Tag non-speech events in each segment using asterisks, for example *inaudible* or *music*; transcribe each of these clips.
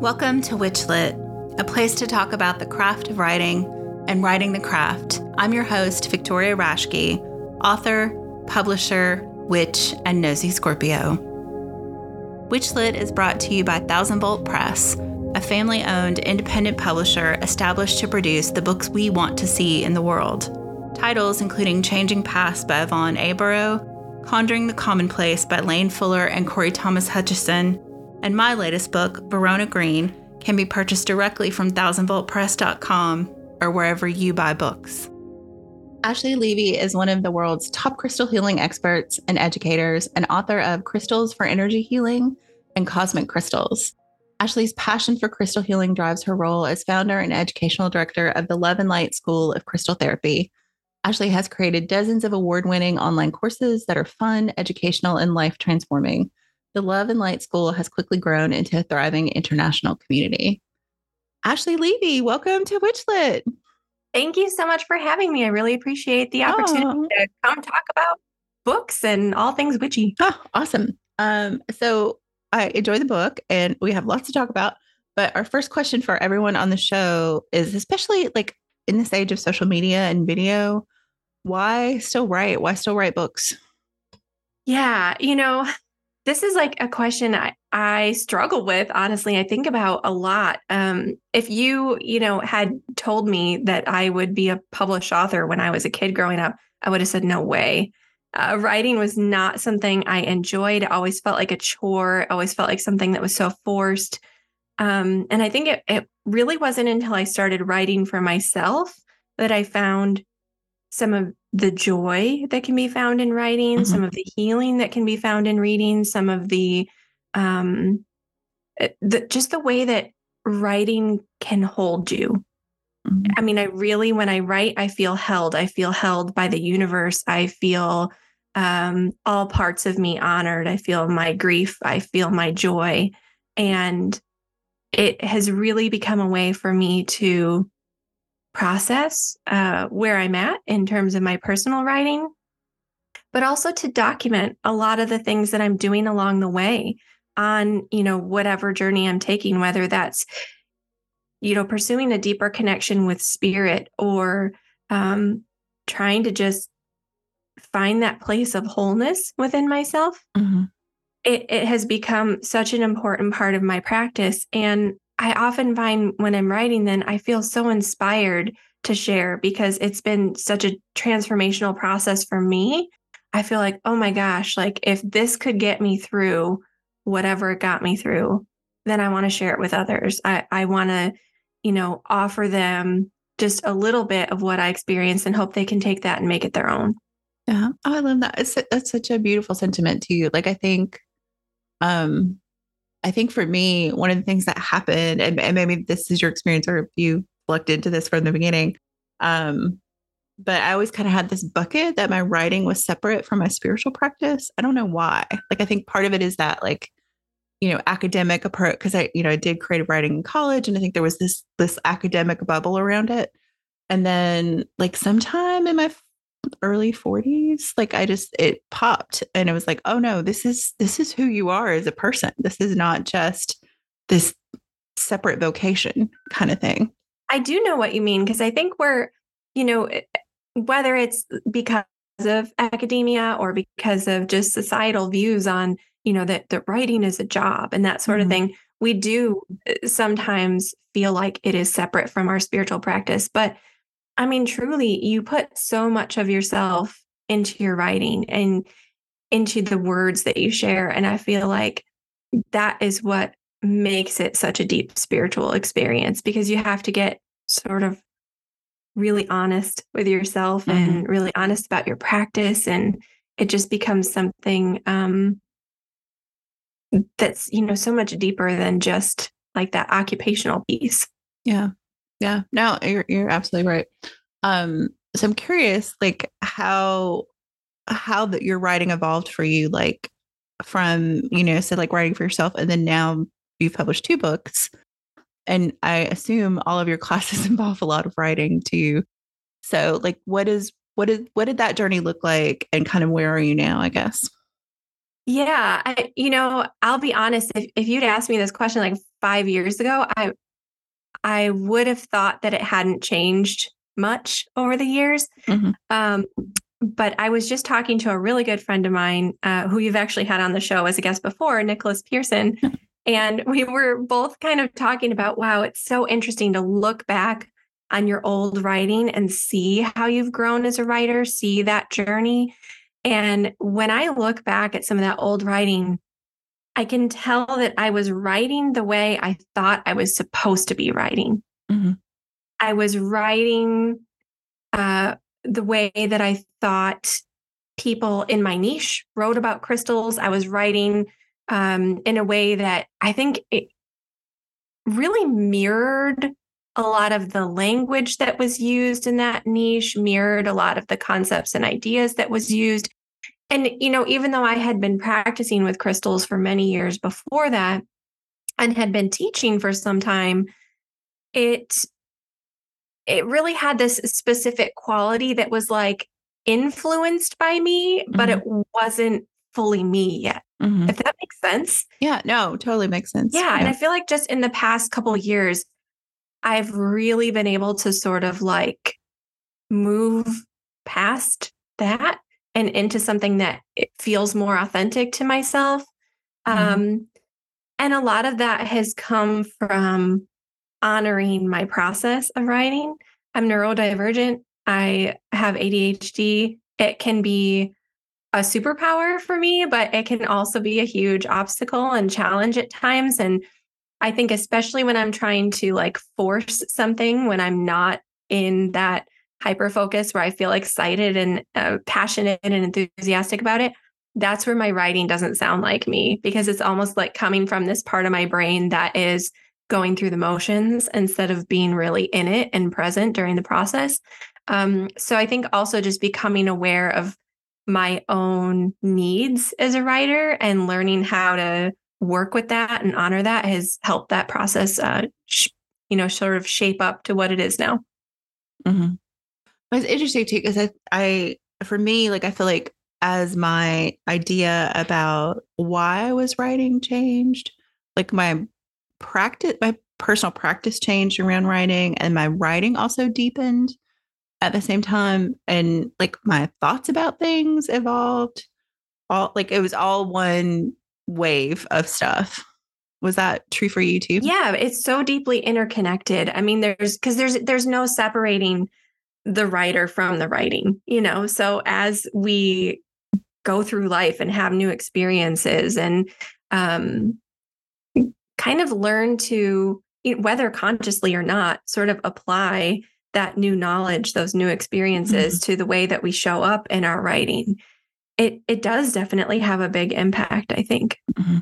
Welcome to Witchlit, a place to talk about the craft of writing and writing the craft. I'm your host, Victoria Raschke, author, publisher, witch, and nosy Scorpio. Witchlit is brought to you by Thousand Volt Press, a family owned independent publisher established to produce the books we want to see in the world. Titles including Changing Paths by Yvonne Aburrow, Conjuring the Commonplace by Laine Fuller and Cory Thomas Hutcheson, and my latest book, Verona Green, can be purchased directly from thousandvoltpress.com or wherever you buy books. Ashley Leavy is one of the world's top crystal healing experts and educators and author of Crystals for Energy Healing and Cosmic Crystals. Ashley's passion for crystal healing drives her role as founder and educational director of the Love and Light School of Crystal Therapy, Ashley has created dozens of award winning online courses that are fun, educational, and life transforming. The Love and Light School has quickly grown into a thriving international community. Ashley Leavy, welcome to Witchlit. Thank you so much for having me. I really appreciate the opportunity oh. to come talk about books and all things witchy. Oh, awesome. Um, so I enjoy the book and we have lots to talk about. But our first question for everyone on the show is especially like in this age of social media and video, why still write? Why still write books? Yeah, you know, this is like a question I, I struggle with, honestly. I think about a lot. Um, if you, you know, had told me that I would be a published author when I was a kid growing up, I would have said, no way. Uh, writing was not something I enjoyed. It always felt like a chore. It always felt like something that was so forced. Um, and I think it, it really wasn't until I started writing for myself that I found some of the joy that can be found in writing, mm-hmm. some of the healing that can be found in reading, some of the um eh, the just the way that writing can hold you. Mm-hmm. I mean, I really when I write, I feel held. I feel held by the universe. I feel um all parts of me honored. I feel my grief, I feel my joy. And it has really become a way for me to process uh, where I'm at in terms of my personal writing, but also to document a lot of the things that I'm doing along the way on, you know, whatever journey I'm taking, whether that's, you know, pursuing a deeper connection with spirit or um, trying to just find that place of wholeness within myself. Mm-hmm. It, it has become such an important part of my practice. And I often find when I'm writing, then I feel so inspired to share because it's been such a transformational process for me. I feel like, oh my gosh, like if this could get me through whatever it got me through, then I want to share it with others. I, I want to, you know, offer them just a little bit of what I experienced and hope they can take that and make it their own. Yeah. Oh, I love that. It's that's such a beautiful sentiment to you. Like I think um I think for me, one of the things that happened, and, and maybe this is your experience or if you looked into this from the beginning, um, but I always kind of had this bucket that my writing was separate from my spiritual practice. I don't know why. Like, I think part of it is that, like, you know, academic approach, because I, you know, I did creative writing in college, and I think there was this this academic bubble around it. And then, like, sometime in my early 40s like i just it popped and it was like oh no this is this is who you are as a person this is not just this separate vocation kind of thing i do know what you mean because i think we're you know eh, whether it's because of academia or because of just societal views on you know that that writing is a job and that sort mm-hmm. of thing we do eh, sometimes feel like it is separate from our spiritual practice but I mean, truly, you put so much of yourself into your writing and into the words that you share. And I feel like that is what makes it such a deep spiritual experience because you have to get sort of really honest with yourself mm-hmm. and really honest about your practice. And it just becomes something um, that's, you know, so much deeper than just like that occupational piece. Yeah. Yeah, no, you're you're absolutely right. Um, so I'm curious, like how how that your writing evolved for you, like from you know, so like writing for yourself, and then now you've published two books, and I assume all of your *laughs* classes involve a lot of writing too. So, like, what is what is what did that journey look like, and kind of where are you now? I guess. Yeah, I, you know, I'll be honest. If, if you'd asked me this question like five years ago, I I would have thought that it hadn't changed much over the years. Mm-hmm. Um, but I was just talking to a really good friend of mine uh, who you've actually had on the show as a guest before, Nicholas Pearson. *laughs* and we were both kind of talking about wow, it's so interesting to look back on your old writing and see how you've grown as a writer, see that journey. And when I look back at some of that old writing, I can tell that I was writing the way I thought I was supposed to be writing. Mm-hmm. I was writing uh, the way that I thought people in my niche wrote about crystals. I was writing um, in a way that I think it really mirrored a lot of the language that was used in that niche, mirrored a lot of the concepts and ideas that was used. And, you know, even though I had been practicing with crystals for many years before that and had been teaching for some time, it it really had this specific quality that was like influenced by me, mm-hmm. but it wasn't fully me yet. Mm-hmm. If that makes sense. Yeah, no, totally makes sense. Yeah, yeah. And I feel like just in the past couple years, I've really been able to sort of like move past that and into something that feels more authentic to myself. Mm-hmm. Um, and a lot of that has come from honoring my process of writing. I'm neurodivergent. I have ADHD. It can be a superpower for me, but it can also be a huge obstacle and challenge at times. And I think, especially when I'm trying to like force something, when I'm not in that hyper focus where I feel excited and uh, passionate and enthusiastic about it, that's where my writing doesn't sound like me because it's almost like coming from this part of my brain that is going through the motions instead of being really in it and present during the process. Um, so I think also just becoming aware of my own needs as a writer and learning how to work with that and honor that has helped that process, uh, sh- you know, sort of shape up to what it is now. Mm-hmm. It's interesting too because I, I, for me, like I feel like as my idea about why I was writing changed, like my practice, my personal practice changed around writing, and my writing also deepened at the same time. And like my thoughts about things evolved. All like it was all one wave of stuff. Was that true for you too? Yeah, it's so deeply interconnected. I mean, there's because there's there's no separating the writer from the writing, you know. So as we go through life and have new experiences and um kind of learn to, whether consciously or not, sort of apply that new knowledge, those new experiences mm-hmm. to the way that we show up in our writing. It it does definitely have a big impact, I think. Mm-hmm.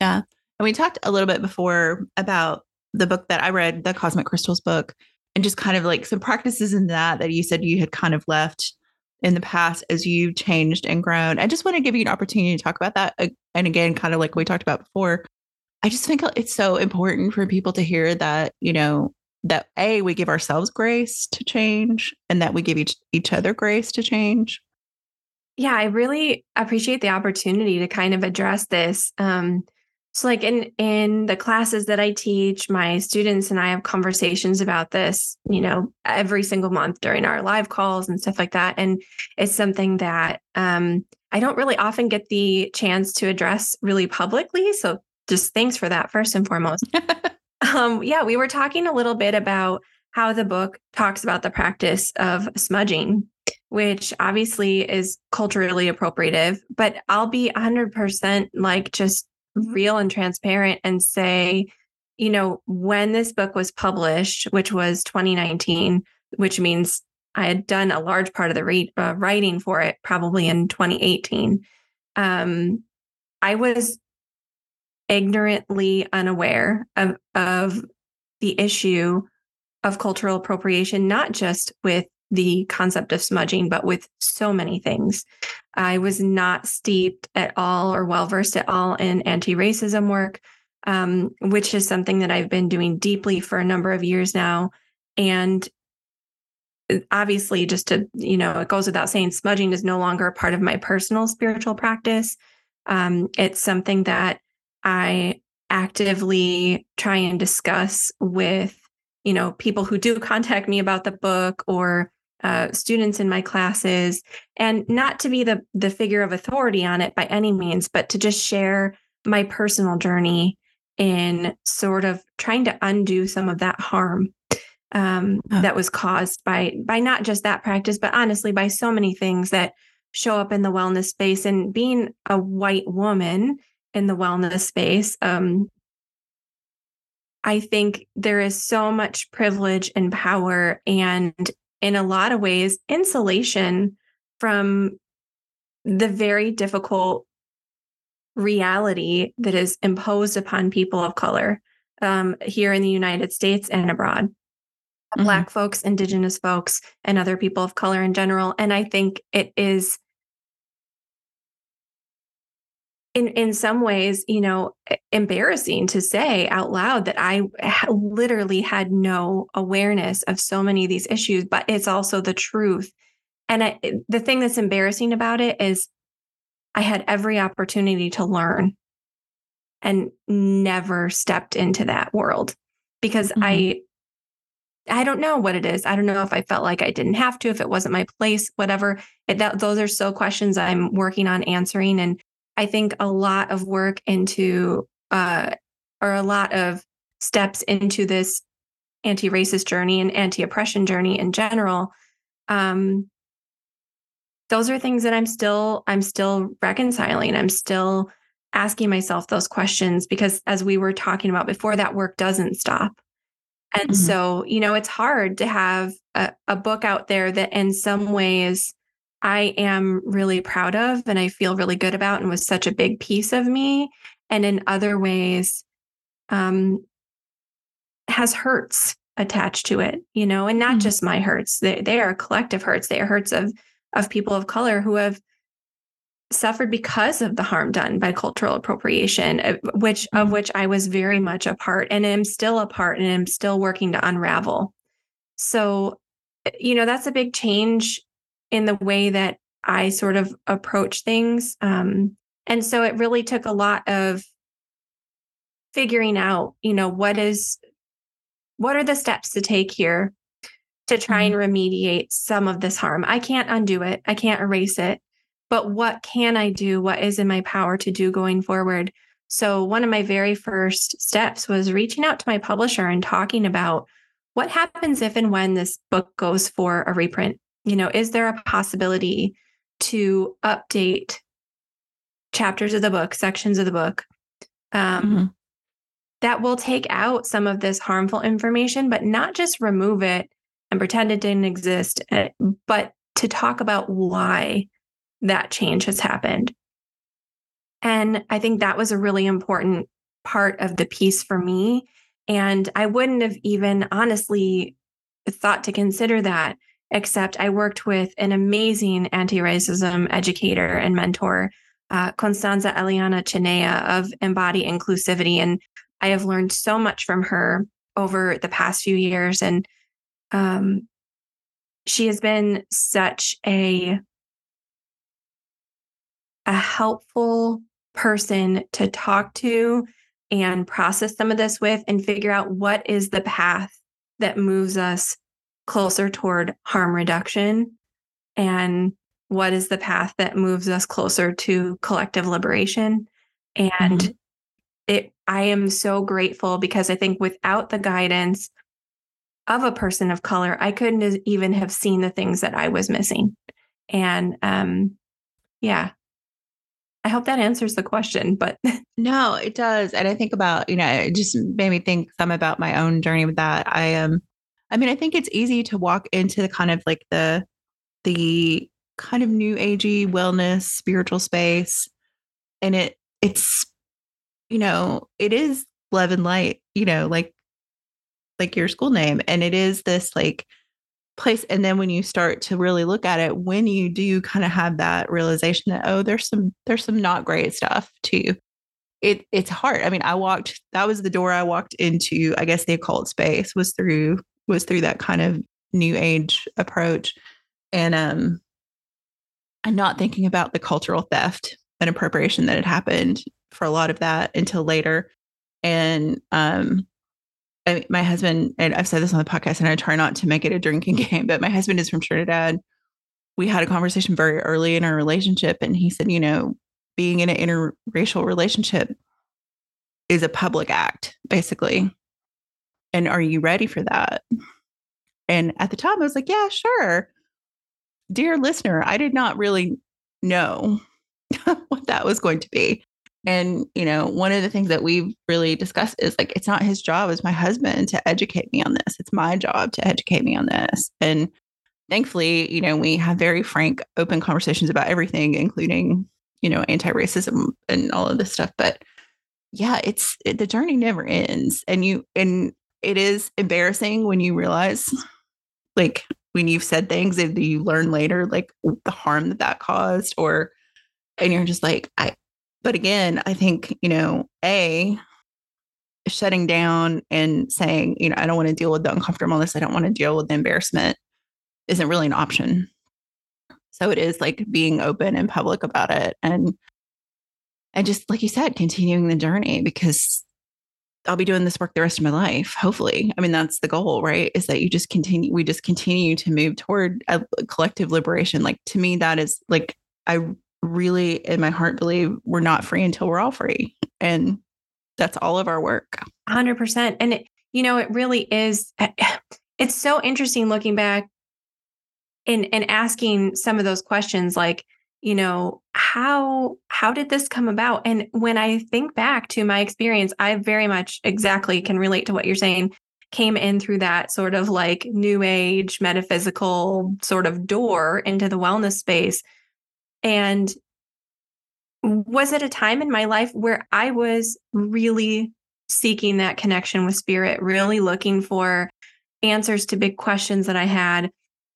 Yeah. And we talked a little bit before about the book that I read, the Cosmic Crystals book, and just kind of like some practices in that that you said you had kind of left in the past as you've changed and grown. I just want to give you an opportunity to talk about that. And again, kind of like we talked about before, I just think it's so important for people to hear that, you know, that A, we give ourselves grace to change and that we give each, each other grace to change. Yeah, I really appreciate the opportunity to kind of address this. Um, so like in in the classes that I teach, my students and I have conversations about this, you know, every single month during our live calls and stuff like that. And it's something that um, I don't really often get the chance to address really publicly. So just thanks for that first and foremost. *laughs* um, yeah, we were talking a little bit about how the book talks about the practice of smudging, which obviously is culturally appropriative, but I'll be 100% like just real and transparent and say, you know, when this book was published, which was 2019, which means I had done a large part of the re- uh, writing for it probably in 2018. Um, I was ignorantly unaware of, of the issue of cultural appropriation, not just with the concept of smudging, but with so many things. I was not steeped at all or well versed at all in anti racism work, um, which is something that I've been doing deeply for a number of years now. And uh, obviously, just to, you know, it goes without saying, smudging is no longer a part of my personal spiritual practice. Um, it's something that I actively try and discuss with you know people who do *laughs* contact me about the book or uh, students in my classes and not to be the the figure of authority on it by any means but to just share my personal journey in sort of trying to undo some of that harm um, oh. that was caused by by not just that practice but honestly by so many things that show up in the wellness space and being a white woman in the wellness space um, I think there is so much privilege and power, and in a lot of ways, insulation from the very difficult reality that is imposed upon people of color um, here in the United States and abroad. Mm-hmm. Black folks, Indigenous folks, and other people of color in general. And I think it is in in some ways you know embarrassing to say out loud that i literally had no awareness of so many of these issues but it's also the truth and I, the thing that's embarrassing about it is i had every opportunity to learn and never stepped into that world because mm-hmm. i I don't know what it is. I don't know if I felt like I didn't have to, if it wasn't my place, whatever. It, that, those are still questions I'm working on answering. And I think a lot of work into, uh, or a lot of steps into this anti racist journey and anti oppression journey in general. Um, those are things that I'm still, I'm still reconciling. I'm still asking myself those questions because as we were talking about before, that work doesn't stop. And mm-hmm. so, you know, it's hard to have a, a book out there that in some ways I am really proud of and I feel really good about and was such a big piece of me. And in other ways, um, has hurts attached to it, you know, and not mm-hmm. just my hurts. They, they are collective hurts. They are hurts of of people of color who have suffered because of the harm done by cultural appropriation, uh, which mm-hmm. of which I was very much a part and am still a part and am still working to unravel. So, you know, that's a big change in the way that I sort of approach things. Um, and so it really took a lot of figuring out, you know, what is what are the steps to take here to try and mm-hmm. remediate some of this harm. I can't undo it. I can't erase it. But what can I do? What is in my power to do going forward? So, one of my very first steps was reaching out to my publisher and talking about what happens if and when this book goes for a reprint you know, is there a possibility to update chapters of the book, sections of the book um, mm-hmm. that will take out some of this harmful information, but not just remove it and pretend it didn't exist, eh, but to talk about why that change has happened. And I think that was a really important part of the piece for me. And I wouldn't have even honestly thought to consider that except I worked with an amazing anti racism educator and mentor, uh, Constanza Eliana Chinea of Embody Inclusivity. And I have learned so much from her over the past few years. And um, she has been such a a helpful person to talk to and process some of this with and figure out what is the path that moves us closer toward harm reduction? And what is the path that moves us closer to collective liberation? And mm-hmm. it i am so grateful because i think without the guidance of a person of color i couldn't even have seen the things that i was missing. And um yeah. I hope that answers the question but *laughs* no it does. And i think about you know it just made me think some about my own journey with that. I am um, I mean, I think it's easy to walk into the kind of like the the kind of new agey wellness spiritual space and it it's you know, it is love and light, you know, like like your school name and it is this like place and then when you start to really look at it when you do kind of have that realization that oh there's some there's some not great stuff too it it's hard. I mean i walked that was the door i walked into i guess the occult space was through was through that kind of new age approach and um i'm not thinking about the cultural theft and appropriation that had happened for a lot of that until later And um, I, my husband, and I've said this on the podcast, and I try not to make it a drinking *laughs* game, but my husband is from Trinidad. We had a conversation very early in our relationship, and he said, you know, being in an interracial relationship is a public act, basically. And are you ready for that? And at the time, I was like, yeah, sure. Dear listener, I did not really know *laughs* what that was going to be. And, you know, one of the things that we've really discussed is like, it's not his job as my husband to educate me on this. It's my job to educate me on this. And thankfully, you know, we have very frank, open conversations about everything, including, you know, anti racism and all of this stuff. But yeah, it's it, the journey never ends. And you, and it is embarrassing when you realize, like, when you've said things that you learn later, like the harm that that caused, or, and you're just like, I, but again, I think, you know, A, shutting down and saying, you know, I don't want to deal with the uncomfortableness, I don't want to deal with the embarrassment isn't really an option. So it is like being open and public about it. And and just like you said, continuing the journey because I'll be doing this work the rest of my life, hopefully. I mean, that's the goal, right? Is that you just continue, we just continue to move toward a collective liberation. Like to me, that is like, I really in my heart believe we're not free until we're all free. And that's all of our work. 100%. And it, you know, it really is eh, it's so interesting looking back and and asking some of those questions like, you know, how how did this come about? And when I think back to my experience, I very much exactly can relate to what you're saying came in through that sort of like new age metaphysical sort of door into the wellness space and was it a time in my life where I was really seeking that connection with spirit, really looking for answers to big questions that I had,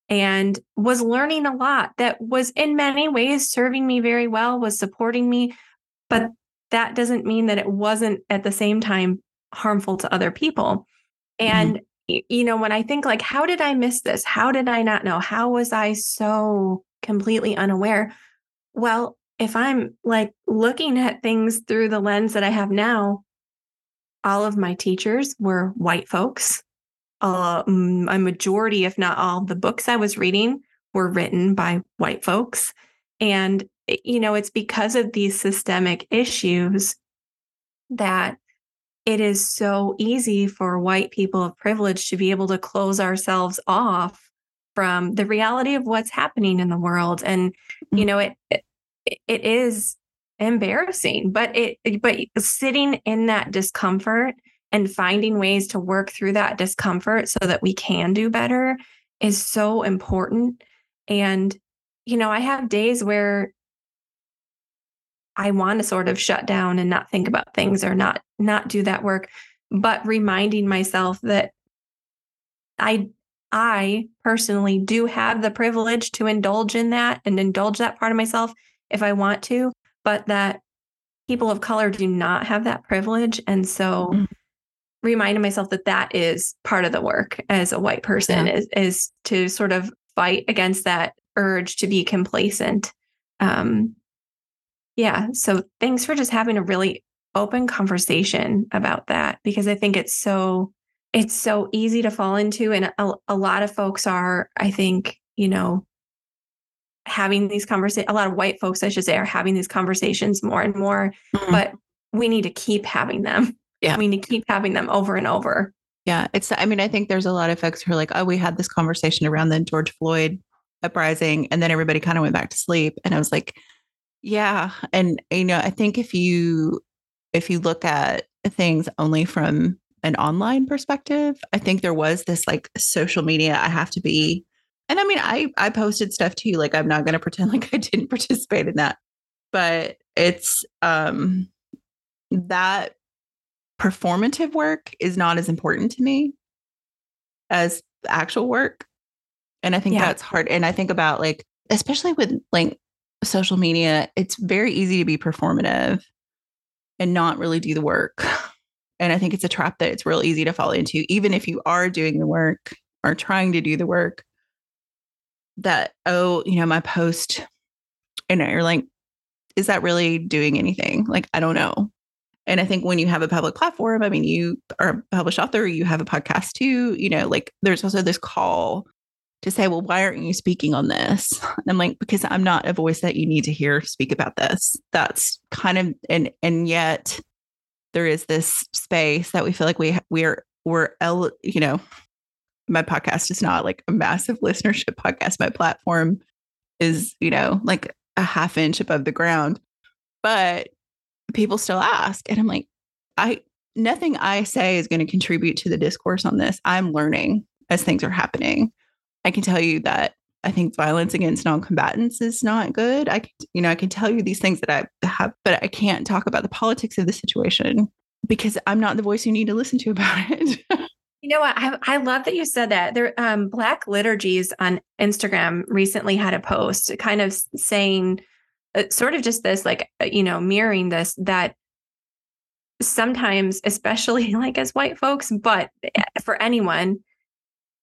and was learning a lot that was in many ways serving me very well, was supporting me. But that doesn't mean that it wasn't at the same time harmful to other people. And, mm-hmm. you know, when I think like, how did I miss this? How did I not know? How was I so completely unaware? Well, if I'm like looking at things through the lens that I have now, all of my teachers were white folks. Uh, a majority, if not all, the books I was reading were written by white folks. And, you know, it's because of these systemic issues that it is so easy for white people of privilege to be able to close ourselves off from the reality of what's happening in the world. And, you mm. know, it, it it is embarrassing but it but sitting in that discomfort and finding ways to work through that discomfort so that we can do better is so important and you know i have days where i want to sort of shut down and not think about things or not not do that work but reminding myself that i i personally do have the privilege to indulge in that and indulge that part of myself if I want to, but that people of color do not have that privilege. And so mm-hmm. Reminding myself that that is part of the work as a white person yeah. is, is to sort of fight against that urge to be complacent. Um, yeah. So thanks for just having a really open conversation about that because I think it's so it's so easy to fall into and a, a lot of folks are I think you know having these conversations, a lot of white folks, I should say, are having these conversations more and more, mm-hmm. but we need to keep having them. Yeah. We need to keep having them over and over. Yeah. It's, I mean, I think there's a lot of folks who are like, oh, we had this conversation around the George Floyd uprising, and then everybody kind of went back to sleep. And I was like, yeah. And, you know, I think if you, if you look at things only from an online perspective, I think there was this like social media, I have to be and I mean, I I posted stuff too. Like I'm not going to pretend *laughs* like I didn't participate in that, but it's um that performative work is not as important to me as the actual work. And I think yeah. that's hard. And I think about like, especially with like social media, it's very easy to be performative and not really do the work. *laughs* And I think it's a trap that it's real easy to fall into, even if you are doing the work or trying to do the work that, oh, you know, my post, and you're like, is that really doing anything? Like, I don't know. And I think when you have a public platform, I mean, you are a published author, you have a podcast too, you know, like there's also this call to say, well, why aren't you speaking on this? And I'm like, because I'm not a voice that you need to hear speak about this. That's kind of and and yet there is this space that we feel like we we're we're you know, my podcast is not like a massive *laughs* listenership podcast. My platform is, you know, like a half inch above the ground. But people still ask. And I'm like, I nothing I say is going to contribute to the discourse on this. I'm learning as things are happening. I can tell you that I think violence against non-combatants is not good. I you know, I can tell you these things that I have, but I can't talk about the politics of the situation because I'm not the voice you need to listen to *laughs* about it. you know what? I, I love that you said that. There, um, Black Liturgies on Instagram recently had a post kind of saying, sort of just this, like, uh, you know, mirroring this that sometimes, especially *laughs* like as white folks, but eh, for anyone,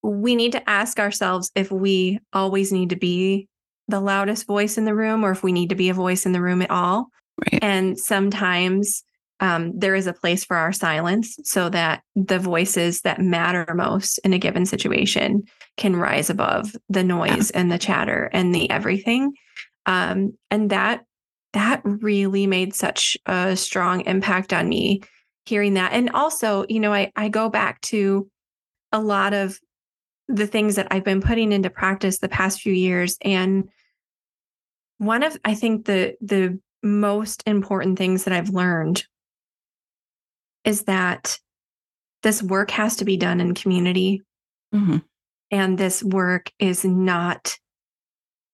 we need to ask ourselves if we always need to be the loudest voice in the room or if we need to be a voice in the room at all. Right. And sometimes um, there is a place for our silence so that the voices that matter most in a given situation can rise above the noise yeah. and the chatter and the everything. Um, and that that really made such a strong impact on me hearing that. And also, you know, I I go back to a lot of the things that I've been putting into practice the past few years. And one of, I think, the, the most important things that I've learned is that this work has to be done in community. Mm-hmm. And this work is not,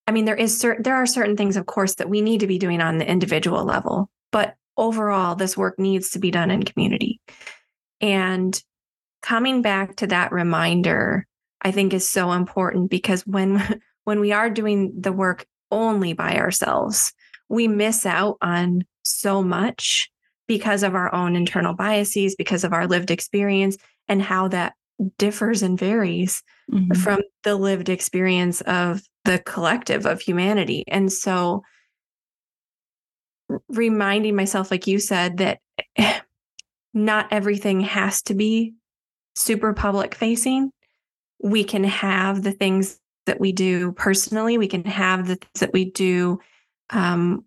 I mean, there is certain, there are certain things, of course, that we need to be doing on the individual level, but overall, this work needs to be done in community. And coming back to that reminder I think is so important because when *laughs* when we are doing the work only by ourselves, we miss out on so much because of our own internal biases, because of our lived experience and how that differs and varies mm-hmm. from the lived experience of the collective of humanity. And so reminding myself like you said that *sighs* not everything has to be super public facing we can have the things that we do personally, we can have the things that we do um,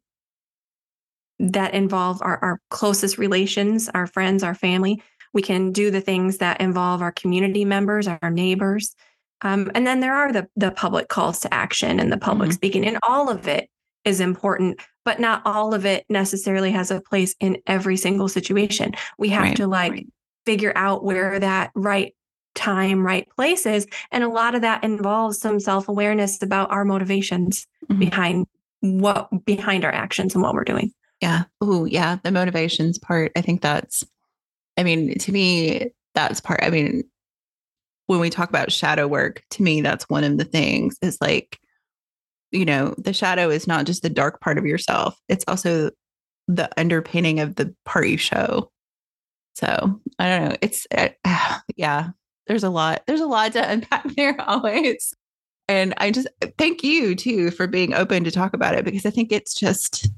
that involve our, our closest relations, our friends, our family. We can do the things that involve our community members, our neighbors. Um, and then there are the, the public calls to action and the public mm-hmm. speaking, and all of it is important, but not all of it necessarily has a place in every single situation. We have right, to like right. figure out where that right time, right places. And a lot of that involves some self awareness about our motivations mm-hmm. behind what, behind our actions and what we're doing. Yeah. Oh, yeah. The motivations part. I think that's, I mean, to me, that's part. I mean, when we talk about shadow work, to me, that's one of the things is like, you know, the shadow is not just the dark part of yourself, it's also the underpinning of the part you show. So I don't know. It's, uh, *sighs* yeah, there's a lot there's a lot to *laughs* unpack there always and i just thank you too for being open to talk about it because i think it's just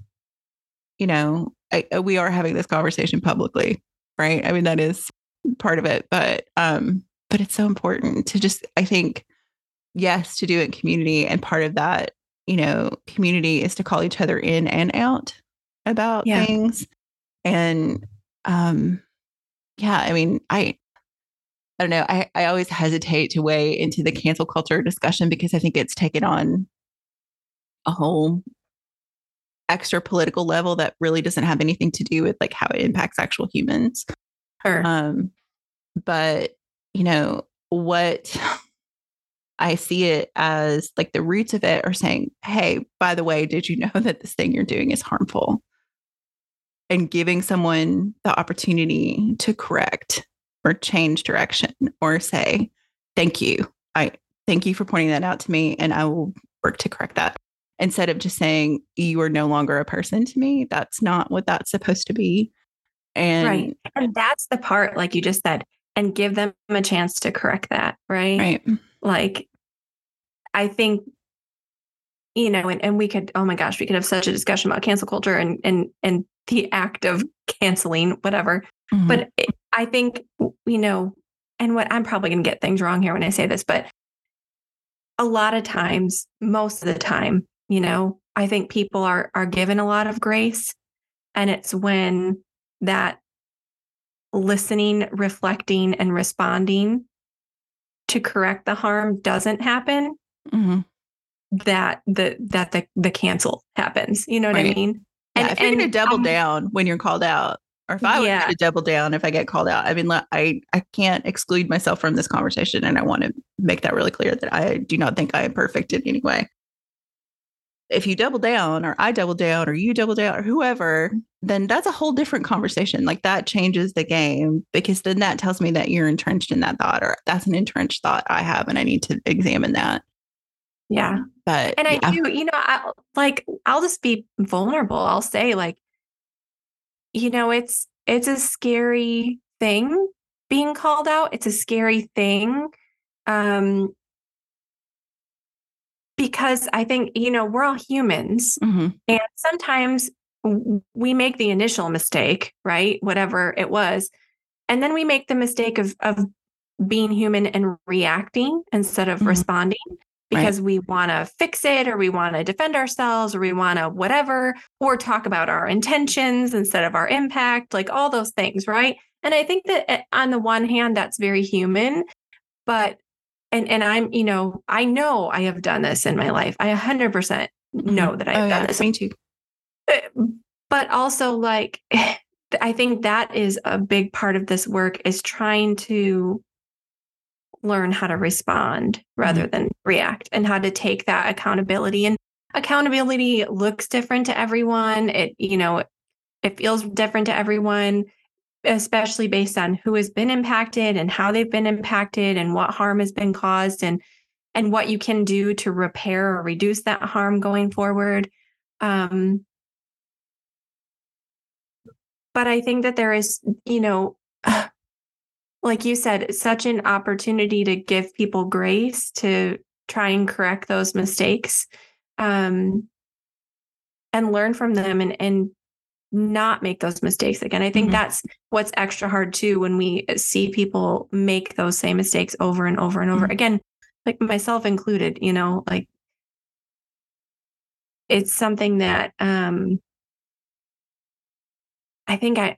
you know I, uh, we are having this conversation publicly right i mean that is part of it but um but it's so important to just i think yes to do it in community and part of that you know community is to call each other in and out about yeah. things and um yeah i mean i I don't know. I, I always hesitate to weigh into the cancel culture discussion because I think it's taken on a whole extra political level that really doesn't have anything to do with like how it impacts actual humans. Sure. Um, but you know what I see it as like the roots of it are saying, hey, by the way, did you know *laughs* that this thing you're doing is harmful? And giving someone the opportunity to correct or change direction or say, thank you. I thank you for pointing that out to me and I will work to correct that. Instead of just saying, you are no longer a person to me. That's not what that's supposed to be. And right. And that's the part, like you just said, and give them a chance to correct that. Right. Right. Like, I think you know, and, and we could, oh my gosh, we could have such a discussion about cancel culture and and and the act of canceling, whatever. Mm-hmm. But it, I think, you know, and what I'm probably going to get things wrong here when I say this, but a lot of times, most of the time, you know, I think people are are given a lot of grace, and it's when that listening, reflecting, and responding to correct the harm doesn't happen. Mm-hmm. That the that the the cancel happens. You know what right. I mean? Yeah, and, if you're going to double um, down when you're called out, or if I yeah. to double down if I get called out, I mean, I I can't exclude myself from this conversation, and I want to make that really clear that I do not think I am perfect in any way. If you double down, or I double down, or you double down, or whoever, then that's a whole different conversation. Like that changes the game because then that tells me that you're entrenched in that thought, or that's an entrenched thought I have, and I need to examine that. Yeah. But and I yeah. do, you know, I, like I'll just be vulnerable. I'll say like, you know, it's it's a scary thing being called out. It's a scary thing. Um because I think, you know, we're all humans. Mm-hmm. And sometimes we make the initial mistake, right? Whatever it was. And then we make the mistake of of being human and reacting instead of mm-hmm. responding because right. we want to fix it or we want to defend ourselves or we want to whatever or talk about our intentions instead of our impact like all those things right and i think that eh, on the one hand that's very human but and and i'm you know i know i have done this in my life. I 100% mm-hmm. know that i've oh, done yeah, this. Me too. Eh, but also like *sighs* i think that is a big part of this work is trying to learn how to respond rather mm-hmm. than react and how to take that accountability. And accountability looks different to everyone. It you know it feels different to everyone especially based on who has been impacted and how they've been impacted and what harm has been caused and and what you can do to repair or reduce that harm going forward. Um but i think that there is you know *sighs* like you said, such an opportunity to give people grace to try and correct those mistakes um, and learn from them and, and not make those mistakes again. I think mm-hmm. that's what's extra hard too when we see people make those same mistakes over and over and over mm-hmm. again, like myself included, you know, like it's something that um I think I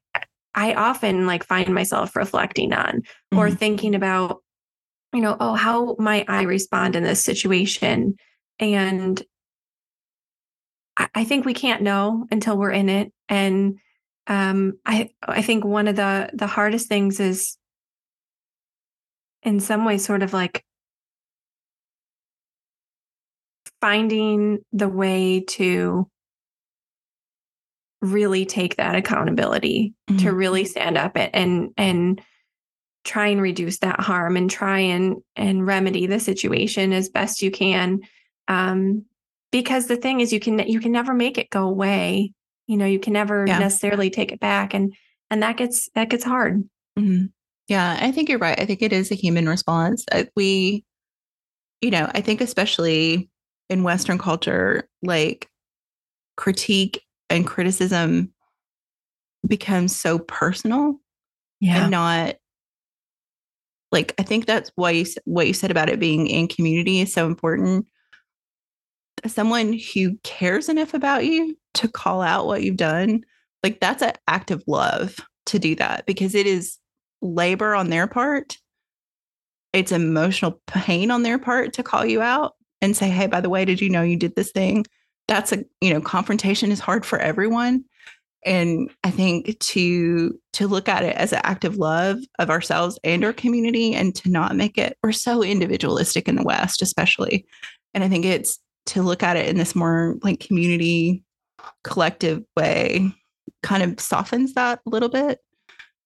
I often like find myself reflecting on mm-hmm. or thinking about, you know, oh, how might I respond in this situation? And I, I think we can't know until we're in it. And um, I I think one of the the hardest things is in some ways sort of like finding the way to really take that accountability mm-hmm. to really stand up and and try and reduce that harm and try and and remedy the situation as best you can um because the thing is you can you can never make it go away you know you can never yeah. necessarily take it back and and that gets that gets hard mm-hmm. yeah i think you're right i think it is a human response we you know i think especially in western culture like critique and criticism becomes so personal yeah. and not like I think that's why you what you said about it being in community is so important. Someone who cares enough about you to call out what you've done, like that's an act of love to do that because it is labor on their part. It's emotional pain on their part to call you out and say, "Hey, by the way, did you know you did this thing?" that's a you know confrontation is hard for everyone and i think to to look at it as an act of love of ourselves and our community and to not make it we're so individualistic in the west especially and i think it's to look at it in this more like community collective way kind of softens that a little bit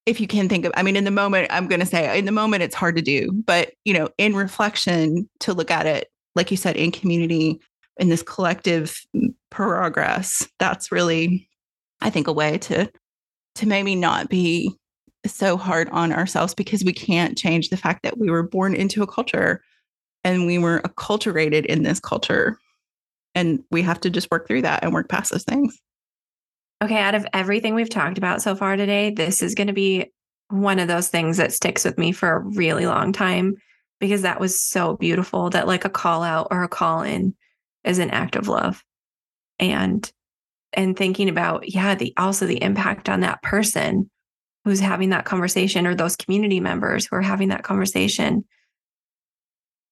if you can think of i mean in the moment i'm going to say in the moment it's hard to do but you know in reflection to look at it like you said in community in this collective progress that's really i think a way to to maybe not be so hard on ourselves because we can't change the fact that we were born into a culture and we were acculturated in this culture and we have to just work through that and work past those things. Okay, out of everything we've talked about so far today, this is going to be one of those things that sticks with me for a really long time because that was so beautiful that like a call out or a call in is an act of love. And and thinking about yeah, the also the impact on that person who's having that conversation or those community members who are having that conversation.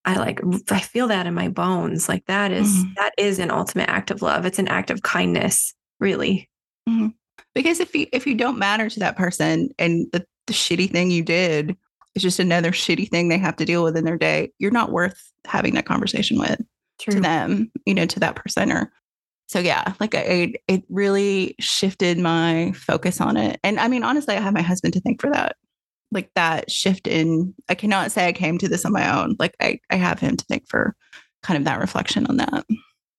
I like I feel that in my bones. Like that is, mm-hmm. that is an ultimate act of love. It's an act of kindness, really. Mm-hmm. Because if you if you don't matter to that person and the, the shitty thing you did is just another shitty thing they have to deal with in their day, you're not worth having that conversation with True. to them, you know, to that person or so yeah, like I, it really shifted my focus on it. And I mean, honestly, I have my husband to thank for that. Like that shift in, I cannot say I came to this on my own. Like I, I have him to thank for kind of that reflection on that.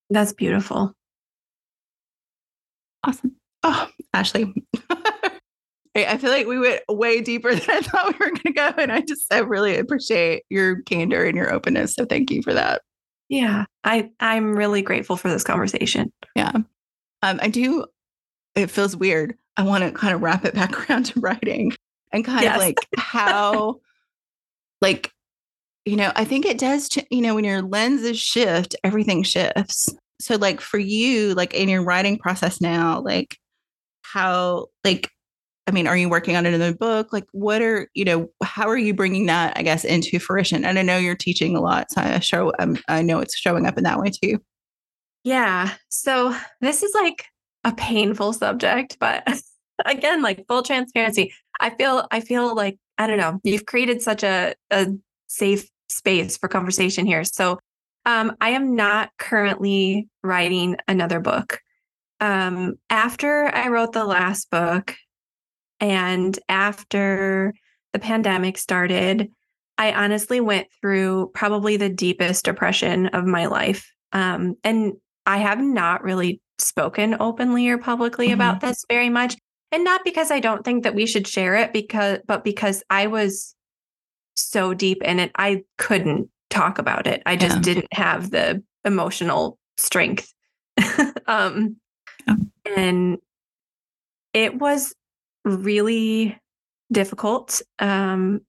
That's beautiful. Awesome. Oh, Ashley. *laughs* I feel like we went way deeper *laughs* than I thought we were going to go. And I just, I really appreciate your candor and your openness. So thank you for that. Yeah, I I'm really grateful for this conversation. Yeah. Um, I do it feels weird. I want to kind of wrap it back *laughs* around to writing and kind yes. of like how like you know, I think it does ch- you know, when your lenses shift, everything shifts. So like for you like in your writing process now, like how like I mean, are you working on another book? Like, what are you know? How are you bringing that, I guess, into fruition? And I know you're teaching a lot, so I show. Um, I know it's showing up in that way too. Yeah. So this is like a painful subject, but *laughs* again, like full transparency. I feel. I feel like I don't know. You've created such a a safe space for conversation here. So, um, I am not currently writing another book. Um, after I wrote the last book, and after the pandemic started, I honestly went through probably the deepest depression of my life. Um, and I have not really spoken openly or publicly mm-hmm. about this very much. And not because I don't think that we should share it, because but because I was so deep in it, I couldn't talk about it. I just yeah. didn't have the emotional strength. *laughs* um, yeah. and it was really difficult. Um,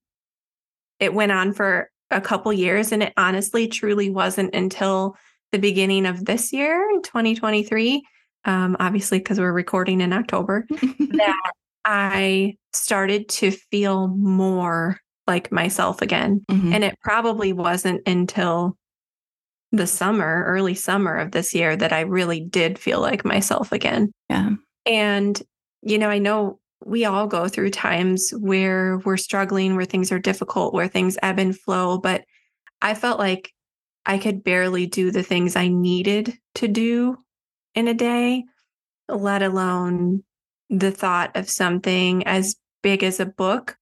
it went on for a couple years, and it honestly truly wasn't until the beginning of this year, 2023, um, obviously, because we're recording in October, *laughs* that I started to feel more like myself again. Mm-hmm. And it probably wasn't until the summer, early summer of this year, that I really did feel like myself again. Yeah. And, you know, I know we all go through times where we're struggling, where things are difficult, where things ebb and flow. But I felt like I could barely do the things I needed to do in a day, let alone the thought of something as big as a book.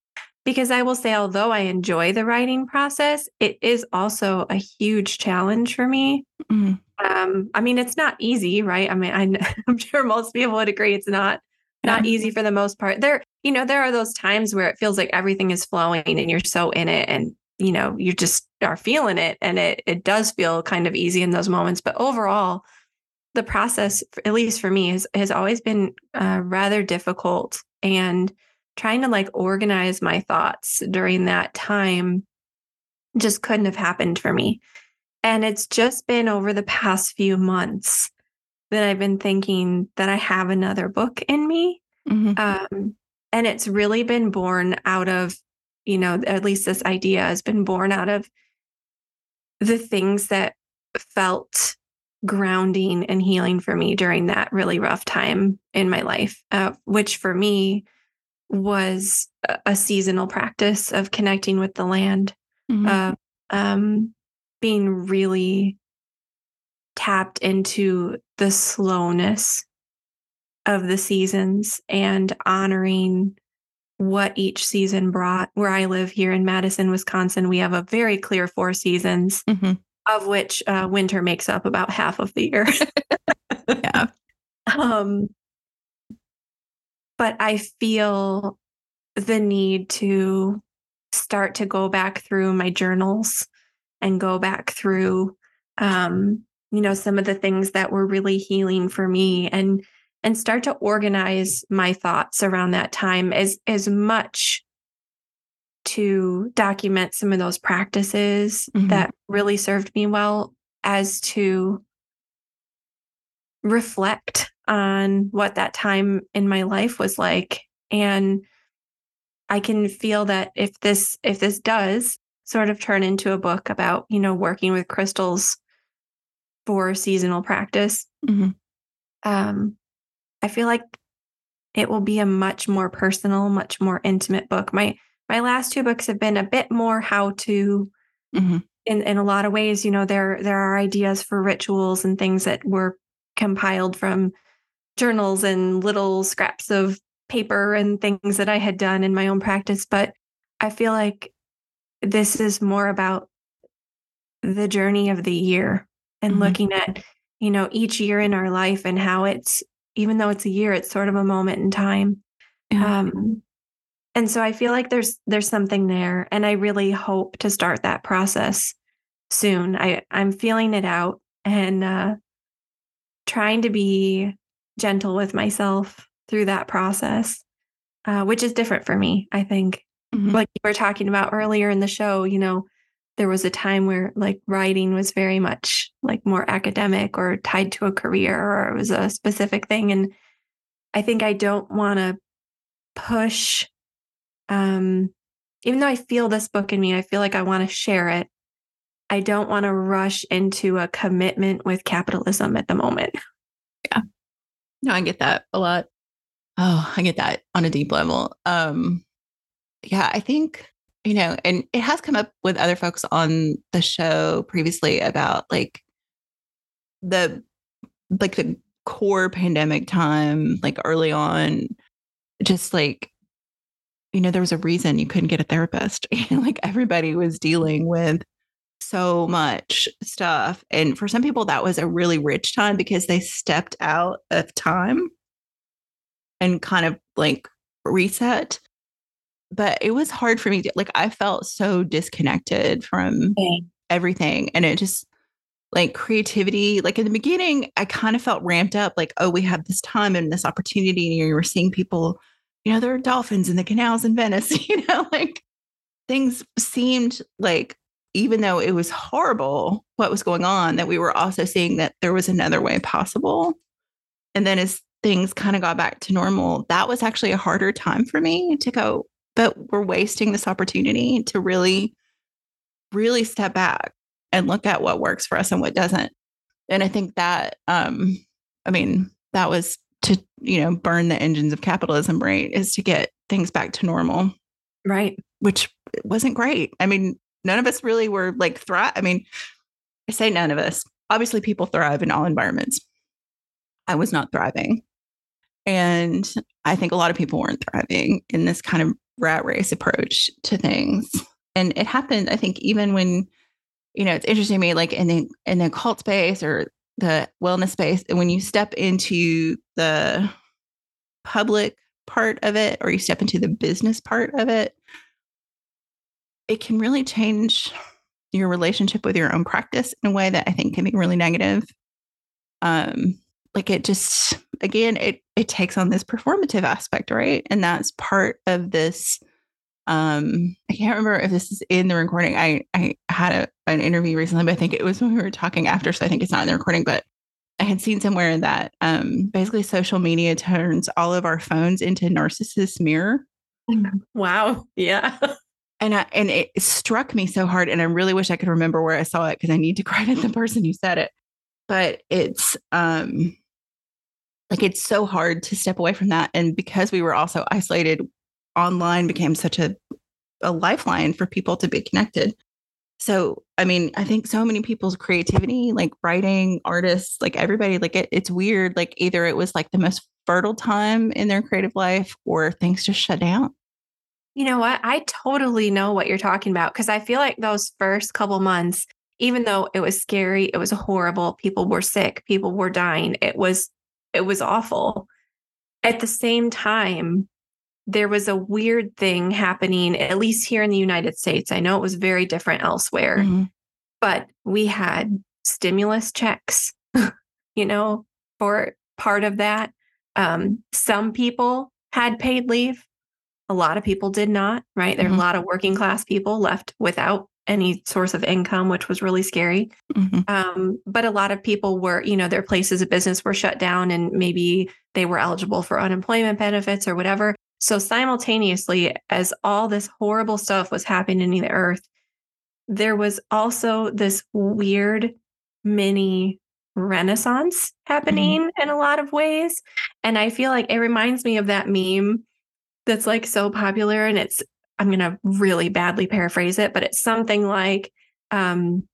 Because I will say, although I enjoy the writing process, it is also a huge challenge for me. Mm-hmm. Um, I mean, it's not easy, right? I mean, I, *laughs* I'm sure most people would agree it's not not easy for the most part. There, you know, there are those times where it feels like everything is flowing and you're so in it and you know, you just are feeling it and it it does feel kind of easy in those moments, but overall the process at least for me has has always been uh, rather difficult and trying to like organize my thoughts during that time just couldn't have happened for me. And it's just been over the past few months that I've been thinking that I have another book in me. Mm-hmm. Um, and it's really been born out of, you know, at least this idea has been born out of the things that felt grounding and healing for me during that really rough time in my life, uh, which for me was a, seasonal practice of connecting with the land, mm-hmm. uh, um, being really tapped into the slowness of the seasons and honoring what each season brought. Where I live here in Madison, Wisconsin, we have a very clear four seasons, mm-hmm. Of which uh, winter makes up about half of the year. *laughs* yeah. Um, but I feel the need to start to go back through my journals and go back through um, you know, some of the things that were really healing for me and and start to organize my thoughts around that time as as much to document some of those practices mm-hmm. that really served me well as to reflect on what that time in my life was like and i can feel that if this if this does sort of turn into a book about you know working with crystals for seasonal practice mm-hmm. um i feel like it will be a much more personal much more intimate book my my last two books have been a bit more how to mm-hmm. in in a lot of ways you know there there are ideas for rituals and things that were compiled from journals and little scraps of paper and things that I had done in my own practice but I feel like this is more about the journey of the year and mm-hmm. looking at you know each year in our life and how it's even though it's a year it's sort of a moment in time yeah. um and so i feel like there's there's something there and i really hope to start that process soon i i'm feeling it out and uh trying to be gentle with myself through that process uh, which is different for me i think mm-hmm. like you were talking about earlier in the show you know there was a time where like writing was very much like more academic or tied to a career or it was a specific thing and i think i don't want to push um, even though I feel this book in me, I feel like I want to share it. I don't want to rush into a commitment with capitalism at the moment. *laughs* Yeah. No, I get that a lot. Oh, I get that on a deep level. Um, yeah, I think, you know, and it has come up with other folks on the show previously about like the like the core pandemic time, like early on, just like you know, there was a reason you couldn't get a therapist. *laughs* like everybody was dealing with so much stuff. And for some people, that was a really rich time because they stepped out of time and kind of like reset. But it was hard for me to, like, I felt so disconnected from okay. everything. And it just, like creativity, like in the beginning, I kind of felt ramped up, like, oh, we have this time and this opportunity. And you were seeing people you know, there are dolphins in the canals in Venice, *laughs* you know, like things seemed like even though it was horrible what was going on, that we were also seeing that there was another way possible. And then as things kind of got back to normal, that was actually a harder time for me to go, but we're wasting this opportunity to really, really step back and look at what works for us and what doesn't. And I think that, um, I mean, that was to you know burn the engines of capitalism right is to get things back to normal. Right. Which wasn't great. I mean none of us really were like thrive i mean i say none of us. Obviously people thrive in all environments. I was not thriving. And i think a lot of people weren't thriving in this kind of rat race approach to things. And it happened i think even when you know it's interesting to me like in the in the cult space or the wellness space and when you step into the public part of it or you step into the business part of it it can really change your relationship with your own practice in a way that i think can be really negative. Um like it just again it it takes on this performative aspect right? And that's part of this um i can't remember if this is in the recording. I i had a, an interview recently but i think it was when we were talking after so i think it's not in the recording but i had seen somewhere that um basically social media turns all of our phones into narcissist mirror. Wow. Yeah. *laughs* And I, and it struck me so hard and i really wish i could remember where i saw it because i need to *laughs* credit the person who said it. But it's um like it's so hard to step away from that and because we were also isolated online became such a, a lifeline for people to be connected. So, I mean, I think so many people's creativity, like writing, artists, like everybody, like it, it's weird. Like either it was like the most fertile time in their creative life or things just shut down. You know what? I totally know what you're talking about because I feel like those first couple months, even though it was scary, it was horrible, people were sick, people were dying, it was it was awful. At the same time, there was a weird thing happening, at least here in the United States. I know it was very different elsewhere, mm-hmm. but we had stimulus checks, *laughs* you know, for part of that. Um, some people had paid leave. A lot of people did not, right? There are Mhm. a lot of working class people left without any source of income, which was really scary. Mhm. Um, but a lot of people were, you know, their places of business were shut down and maybe they were eligible for unemployment benefits or whatever. So simultaneously, as all this horrible stuff was happening in the earth, there was also this weird mini renaissance happening in a lot of ways. And I feel like it reminds me of that meme that's like so popular and it's I'm going to really badly paraphrase it, but it's something like um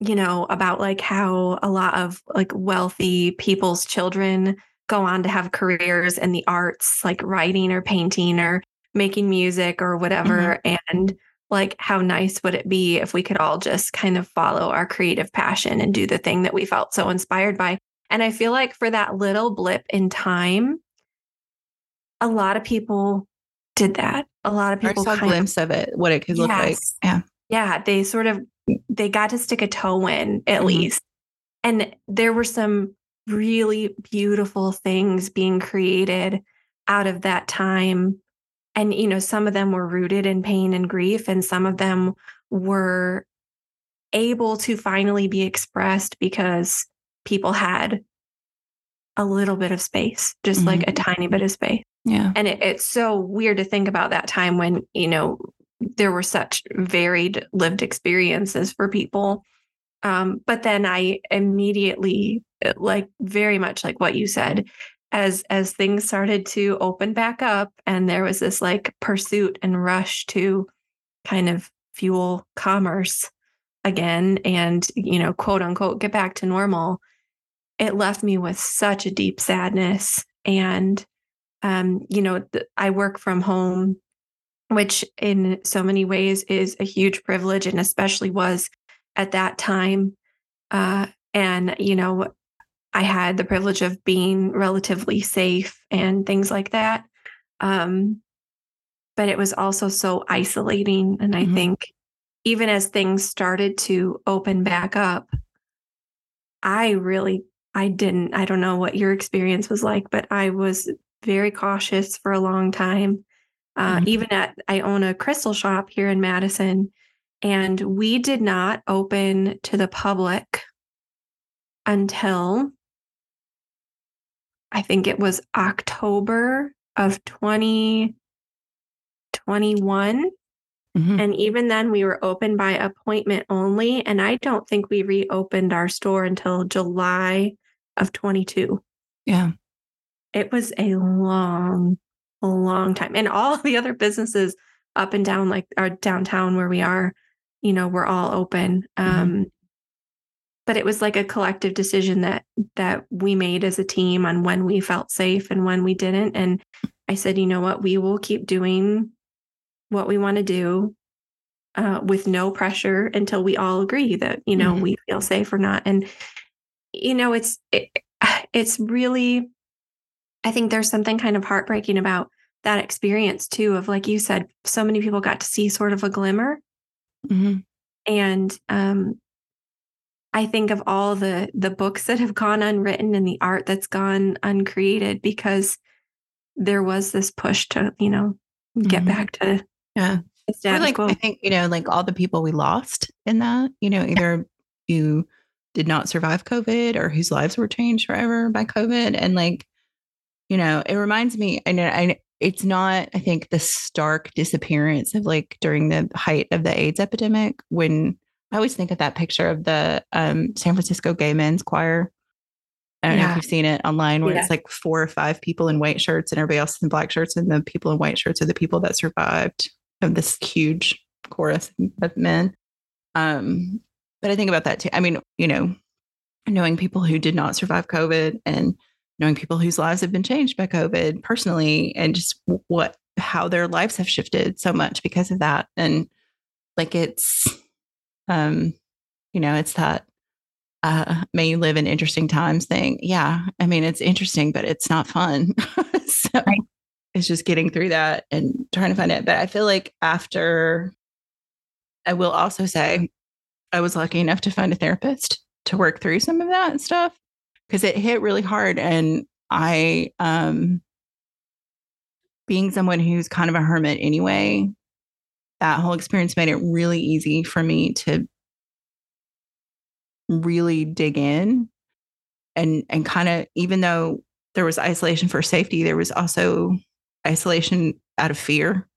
you know about like how a lot of like wealthy people's children go on to have careers in the arts like writing or painting or making music or whatever and like how nice would it be if we could all just kind of follow our creative passion and do the thing that we felt so inspired by and i feel like for that little blip in time a lot of people did that a lot of I people saw a kind of glimpse of it, what it could look like. Yeah. yeah they sort of they got to stick a toe in at Mhm. least and there were some really beautiful things being created out of that time. And you know some of them were rooted in pain and grief and some of them were able to finally be expressed because people had a little bit of space just like a tiny bit of space. Yeah. and it, it's so weird to think about that time when you know there were such varied lived experiences for people. Um, but then i immediately like very much like what you said as as things started to open back up and there was this like pursuit and rush to kind of fuel commerce again and you know quote unquote get back to normal it left me with such a deep sadness and um, you know, th- I work from home, which in so many ways is a huge privilege and especially was at that time. Uh, and, you know, I had the privilege of being relatively safe and things like that. Um, but it was also so isolating. And I Mhm. think even as things started to open back up, I really, I didn't, I don't know what your experience was like, but I was very cautious for a long time. Uh, Mhm. Even at, I own a crystal shop here in Madison, and we did not open to the public until I think it was October of 2021. Mhm. And even then, we were open by appointment only. And I don't think we reopened our store until July of 22. Yeah. It was a long, long time. And all the other businesses up and down, like our downtown where we are, you know, we're all open. Um, but it was like a collective decision that that we made as a team on when we felt safe and when we didn't. And I said, you know what, we will keep doing what we want to do uh, with no pressure until we all agree that you know Mhm. we feel safe or not. And you know, it's it, *sighs* it's really, I think there's something kind of heartbreaking about that experience too. Of like you said, so many people got to see sort of a glimmer Mhm. and um i think of all the the books that have gone unwritten and the art that's gone uncreated because there was this push to you know get Mhm. back to Yeah. the Or status like quo. I think, you know, like all the people we lost in that, you know, either you did not survive COVID or whose lives were changed forever by COVID. And like, you know, it reminds me, I know I it's not, I think, the stark disappearance of like during the height of the AIDS epidemic when I always think of that picture of the um, San Francisco Gay Men's Choir. I don't know if you've seen it online where Yeah. it's like four or five people in white shirts and everybody else in black shirts, and the people in white shirts are the people that survived of this huge chorus of men. Um, but I think about that too. I mean, you know, knowing people who did not survive COVID and knowing people whose lives have been changed by COVID personally, and just what how their lives have shifted so much because of that. And like it's, um, you know, it's that uh, may you live in interesting times thing. Yeah, I mean, it's interesting, but it's not fun. *laughs* so Right. it's just getting through that and trying to find it. But I feel like after, I will also say, I was lucky enough to find a therapist to work through some of that stuff because it hit really hard. And I, um, being someone who's kind of a hermit anyway, that whole experience made it really easy for me to really dig in and and kind of even though there was isolation for safety there was also isolation out of fear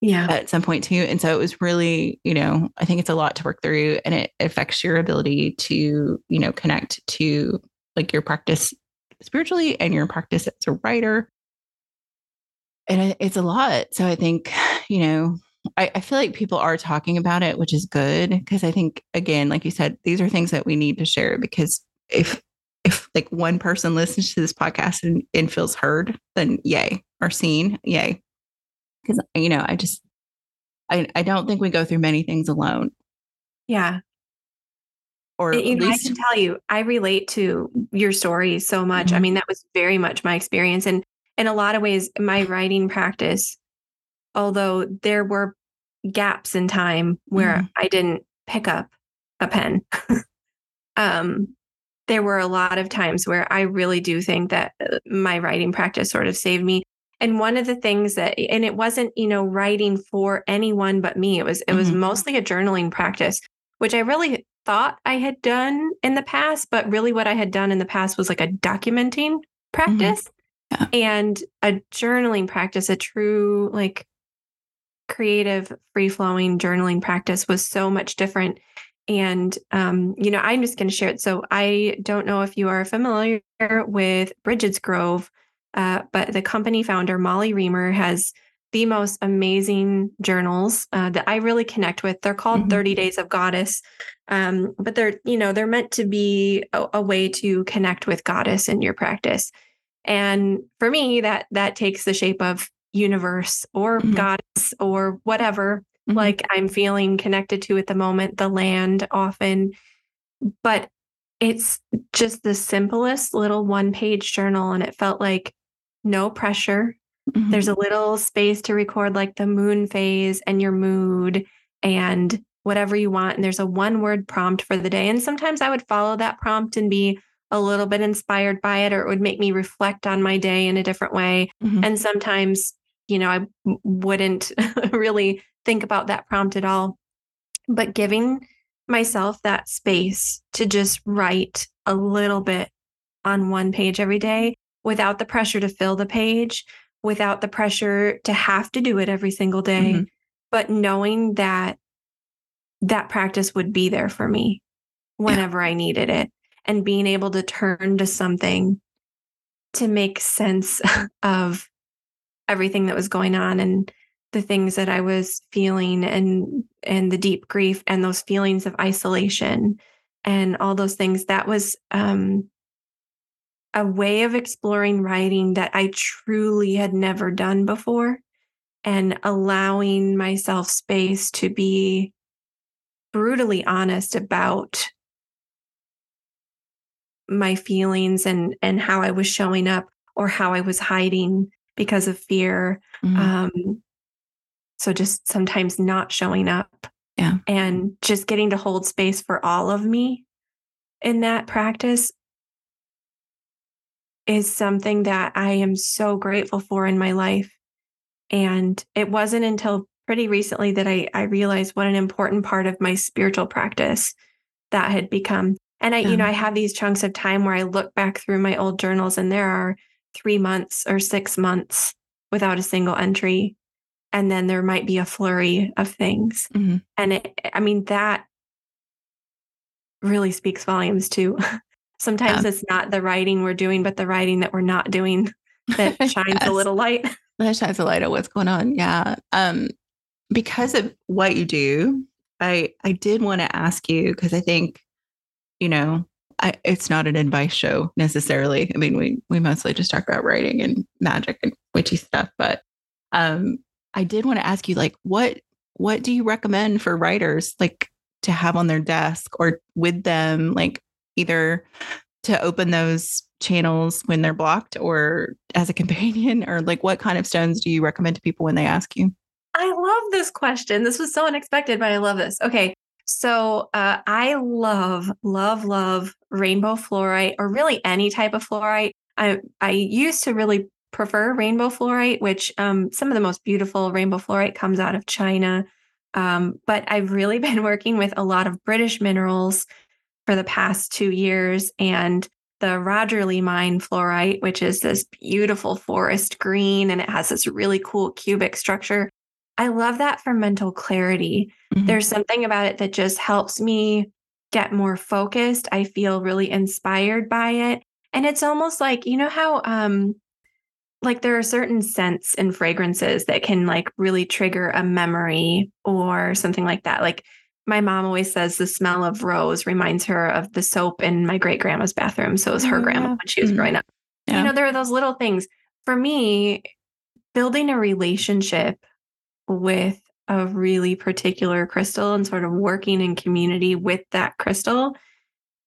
yeah. at some point too. And so it was really you know i think it's a lot to work through and it affects your ability to you know connect to like your practice spiritually and your practice as a writer. And it's a lot. So i think *sighs* you know I, I feel like people are talking about it, which is good because I think again, like you said, these are things that we need to share because if if like one person listens to this podcast and, and feels heard, then yay, or seen, yay. Because you know, I just I I don't think we go through many things alone. Yeah. Or you know, I can tell you, I relate to your story so much. Mm-hmm. I mean, that was very much my experience. And in a lot of ways, my writing practice although there were gaps in time where mm. I didn't pick up a pen. *laughs* um, there were a lot of times where I really do think that uh, my writing practice sort of saved me. And one of the things that, and it wasn't, you know, writing for anyone but me. It was, it mm-hmm. was mostly a journaling practice, which I really thought I had done in the past, but really what I had done in the past was like a documenting mm-hmm. practice mm-hmm. yeah. and a journaling practice, a true like creative, free flowing journaling practice was so much different. And, um, you know, I'm just going to share it. So I don't know if you are familiar with Brigid's Grove, uh, but the company founder, Molly Remer, has the most amazing journals uh, that I really connect with. They're called mm-hmm. 30 Days of Goddess. Um, but they're, you know, they're meant to be a, a way to connect with goddess in your practice. And for me, that that takes the shape of universe or mm-hmm. goddess or whatever mm-hmm. like I'm feeling connected to at the moment, the land often. But it's just the simplest little one page journal. And it felt like no pressure. Mm-hmm. There's a little space to record like the moon phase and your mood and whatever you want. And there's a one word prompt for the day. And sometimes I would follow that prompt and be a little bit inspired by it, or it would make me reflect on my day in a different way. Mm-hmm. And sometimes you know, I wouldn't *laughs* really think about that prompt at all. But giving myself that space to just write a little bit on one page every day without the pressure to fill the page, without the pressure to have to do it every single day, mm-hmm. but knowing that that practice would be there for me whenever yeah. I needed it and being able to turn to something to make sense *laughs* of everything that was going on and the things that I was feeling and and the deep grief and those feelings of isolation and all those things that was um a way of exploring writing that I truly had never done before and allowing myself space to be brutally honest about my feelings and and how I was showing up or how I was hiding because of fear. Mm-hmm. Um, so just sometimes not showing up. Yeah. And just getting to hold space for all of me in that practice is something that I am so grateful for in my life. And it wasn't until pretty recently that I, I realized what an important part of my spiritual practice that had become. And I, yeah. you know, I have these chunks of time where I look back through my old journals and there are three months or six months without a single entry. And then there might be a flurry of things. Mm-hmm. And it, I mean, that really speaks volumes too. *laughs* Sometimes yeah. it's not the writing we're doing, but the writing that we're not doing that *laughs* shines yes. a little light. That shines a light on what's going on. Yeah. Um, because of what you do, I I did want to ask you because I think, you know, I, it's not an advice show necessarily. I mean, we we mostly just talk about writing and magic and witchy stuff, but um, I did want to ask you, like, what what do you recommend for writers, like, to have on their desk or with them, like, either to open those channels when they're blocked, or as a *laughs* companion, or like, what kind of stones do you recommend to people when they ask you? I love this question. This was so unexpected, but I love this. Okay, So uh, I love, love, love rainbow fluorite, or really any type of fluorite. I I used to really prefer rainbow fluorite, which um, some of the most beautiful rainbow fluorite comes out of China. Um, but I've really *laughs* been working with a lot of British minerals for the past two years, and the Rogerley mine fluorite, which is this beautiful forest green and it has this really cool cubic structure. I love that for mental clarity. Mm-hmm. There's something about it that just helps me get more focused. I feel really inspired by it. And it's almost like, you know how um like there are certain scents and fragrances that can like really trigger a memory or something like that. Like my mom always says the smell of rose reminds her of the soap in my great grandma's bathroom. So it was her oh, grandma yeah. when she was mm-hmm. growing up. Yeah. You know, there are those little things. For me, building a relationship with a really particular crystal and sort of working in community with that crystal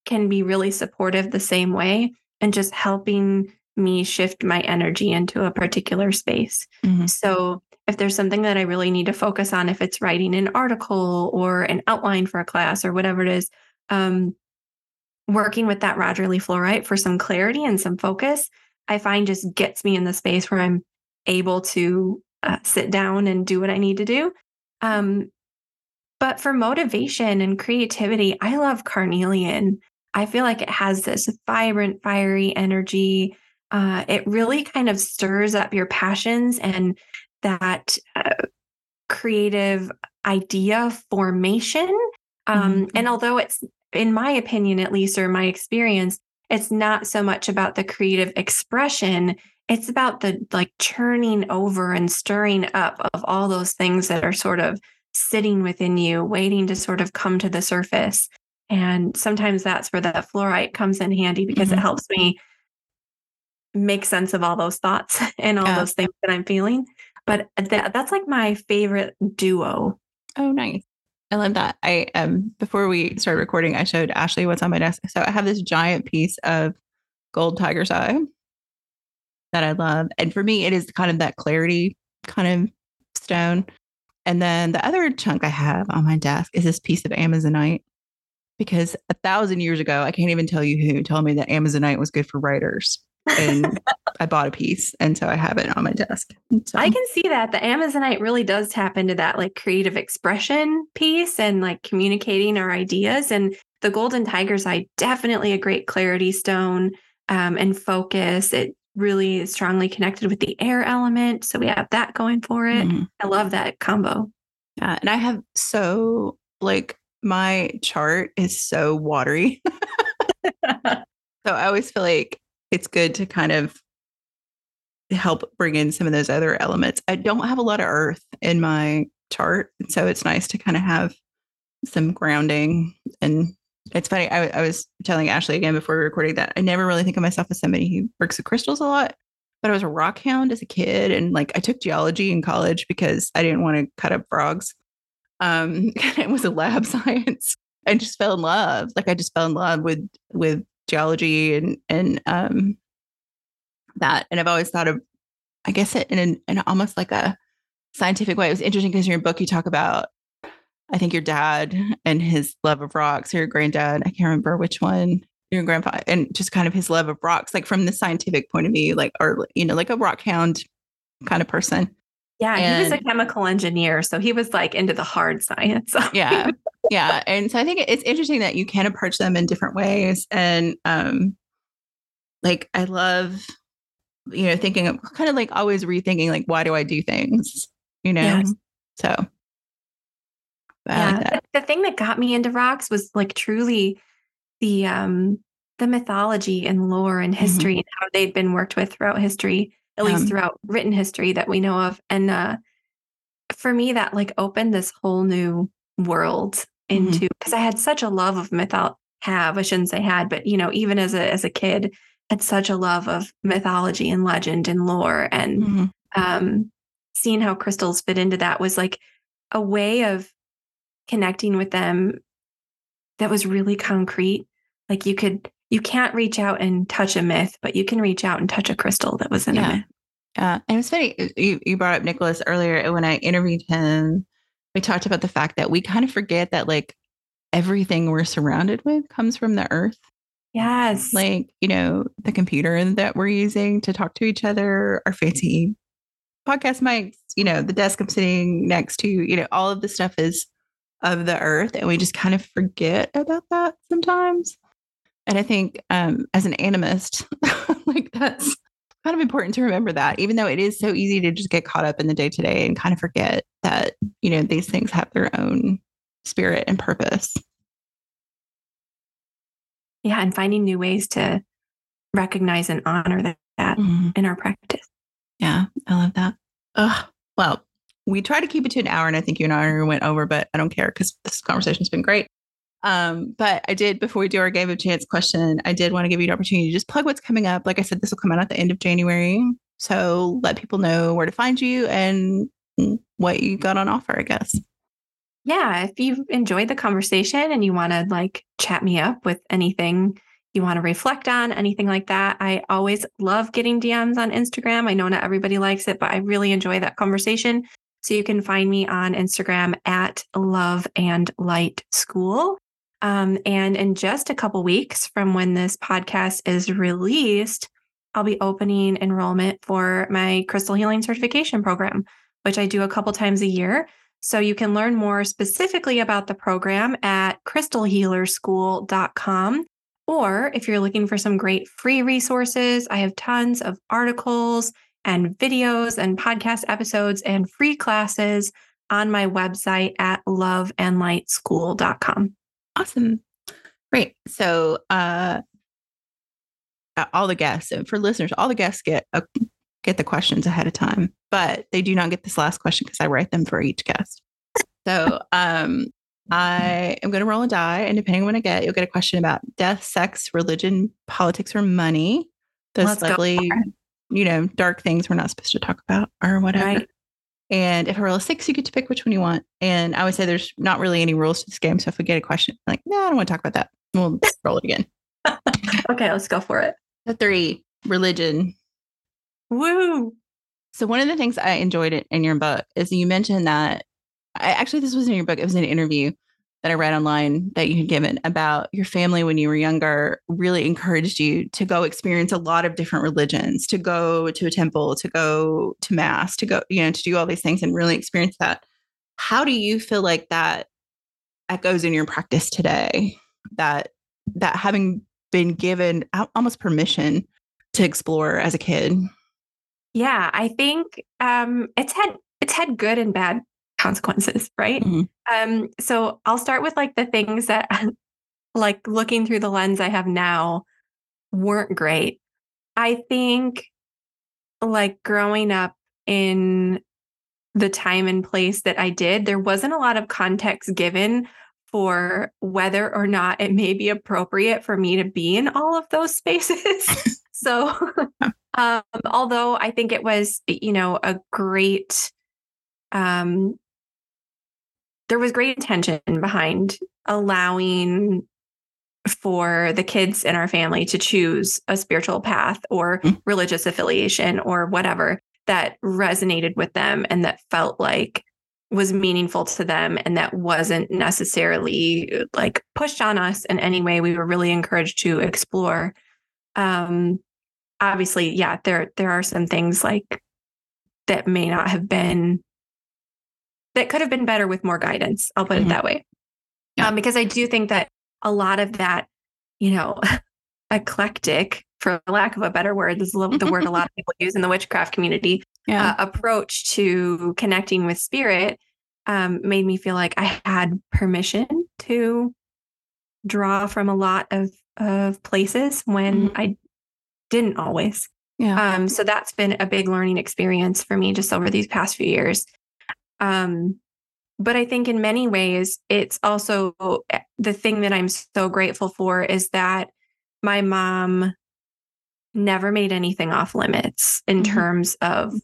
can be really supportive the same way and just helping me shift my energy into a particular space. Mm-hmm. So if there's something that I really need to focus on, if it's writing an article or an outline for a class or whatever it is, um, working with that Rogerley fluorite for some clarity and some focus, I find just gets me in the space where I'm able to uh, sit down and do what I need to do. Um, but for motivation and creativity, I love carnelian. I feel like it has this vibrant, fiery energy. Uh, it really kind of stirs up your passions and that uh, creative idea formation. Um, mm-hmm. And although it's, in my opinion, at least, or my experience, it's not so much about the creative expression. It's about the like churning over and stirring up of all those things that are sort of sitting within you, waiting to sort of come to the surface. And sometimes that's where the fluorite comes in handy because mm-hmm. it helps me make sense of all those thoughts *laughs* and all yeah. those things that I'm feeling. But that, that's like my favorite duo. Oh, nice. I love that. I um before we started recording, I showed Ashley what's on my desk. So I have this giant piece of gold tiger's eye that I love. And for me, it is kind of that clarity kind of stone. And then the other chunk I have on my desk is this piece of Amazonite because a thousand years ago, I can't even tell you who told me that Amazonite was good for writers and *laughs* I bought a piece, and so I have it on my desk. So. I can see that the Amazonite really does tap into that like creative expression piece and like communicating our ideas. And the Golden Tiger's Eye definitely a great clarity stone um, and focus. It really strongly connected with the air element, so we have that going for it. Mm-hmm. I love that combo. Yeah, and I have so like my chart is so watery. *laughs* so I always feel like it's good to kind of help bring in some of those other elements. I don't have a lot of earth in my chart, so it's nice to kind of have some grounding. And it's funny, I, I was telling Ashley again before we recording that I never really think of myself as somebody who works with crystals a lot. But I was a rock hound as a kid, and like I took geology in college because I didn't want to cut up frogs. Um, *laughs* it was a lab *laughs* science, and just fell in love. Like I just fell in love with with geology and and um, that. And I've always thought of, I guess, it in an, in almost like a scientific way. It was interesting because in your book you talk about, I think your dad and his love of rocks, or your granddad. I can't remember which one. Your grandpa and just kind of his love of rocks, like from the scientific point of view, like or you know, like a rock hound kind of person. Yeah, and, he was a chemical engineer, so he was like into the hard science. *laughs* yeah, yeah, and so I think it's interesting that you can approach them in different ways, and um, like I love, you know, thinking of kind of like always rethinking, like why do I do things, you know? Yes. So, yeah, like the thing that got me into rocks was like truly the um the mythology and lore and mm-hmm. history mm-hmm. and how they'd been worked with throughout history at least um, throughout written history that we know of. And uh, for me, that like opened this whole new world mm-hmm. into because mm-hmm. I had such a love of mythology. Have I shouldn't say had, but you know, even as a as a kid, had such a love of mythology and legend and lore, and mm-hmm. um, seeing how crystals fit into that was like a way of connecting with them that was really concrete. Like you could you can't reach out and touch a myth, but you can reach out and touch a crystal that was in yeah. a myth. Yeah. And it's funny, uh, you, you brought up Nicholas earlier. When I interviewed him, we talked about the fact that we kind of forget that like everything we're surrounded with comes from the earth. Yes. Like, you know, the computer that we're using to talk to each other, our fancy podcast mics, you know, the desk I'm sitting next to, you know, all of the stuff is of the earth. And we just kind of forget about that sometimes. And I think um, as an animist, *laughs* like that's kind of important to remember that, even though it is so easy to just get caught up in the day to day and kind of forget that, you know, these things have their own spirit and purpose. Yeah. And finding new ways to recognize and honor that, that mm-hmm. in our practice. Yeah. I love that. Ugh. Well, we try to keep it to an hour, and I think you and I went over, but I don't care because this conversation's been great. Um, but I did before we do our game of chance question, I did want to give you an opportunity to just plug what's coming up. Like I said, this will come out at the end of January. So let people know where to find you and what you got on offer, I guess. Yeah. If you've enjoyed the conversation and you want to like chat me up with anything you want to reflect on, anything like that, I always love getting DMs on Instagram. I know not everybody likes it, but I really enjoy that conversation. So you can find me on Instagram at love and light school. Um, and in just a couple weeks from when this podcast is released, I'll be opening enrollment for my crystal healing certification program, which I do a couple times a year. So you can learn more specifically about the program at crystalhealerschool.com. Or if you're looking for some great free resources, I have tons of articles and videos and podcast episodes and free classes on my website at loveandlightschool.com. Awesome. Great. So, uh, all the guests, and for listeners, all the guests get a, get the questions ahead of time, but they do not get this last question because I write them for each guest. So, um, I am going to roll a die, and depending on what I get, you'll get a question about death, sex, religion, politics, or money. Those Let's lovely, you know, dark things we're not supposed to talk about or whatever. Right. And if I roll a six, you get to pick which one you want. And I would say there's not really any rules to this game. So if we get a question, I'm like, no, I don't want to talk about that. We'll *laughs* roll it again. *laughs* okay, let's go for it. The three, religion. Woo. So one of the things I enjoyed it in your book is you mentioned that I actually this was in your book. It was an interview that I read online that you had given about your family when you were younger really encouraged you to go experience a lot of different religions, to go to a temple, to go to mass, to go, you know, to do all these things and really experience that. How do you feel like that echoes in your practice today? That that having been given almost permission to explore as a kid? Yeah, I think um, it's had it's had good and bad consequences, *laughs* right? Mm-hmm. Um, so I'll start with like the things that, *laughs* like looking through the lens I have now, weren't great. I think, like growing up in the time and place that I did, there wasn't a lot of context given for whether or not it may be appropriate for me to be in all of those spaces. *laughs* so, um, although I think it was, you know, a great um, there was great intention behind allowing for the kids in our family to choose a spiritual path or mm-hmm. religious affiliation or whatever that resonated with them and that felt like was meaningful to them and that wasn't necessarily like pushed on us in any way we were really encouraged to explore um obviously yeah there there are some things like that may not have been that could have been better with more guidance. I'll put mm-hmm. it that way. Yeah. Um, because I do think that a lot of that, you know, *laughs* eclectic, for lack of a better word, this is the word a lot of people use in the witchcraft community, yeah. uh, approach to connecting with spirit um, made me feel like I had permission to draw from a lot of, of places when mm-hmm. I didn't always. Yeah. Um, so that's been a big learning experience for me just over these past few years. Um, but I think in many ways, it's also eh, the thing that I'm so grateful for is that my mom never made anything off limits in mm-hmm. terms of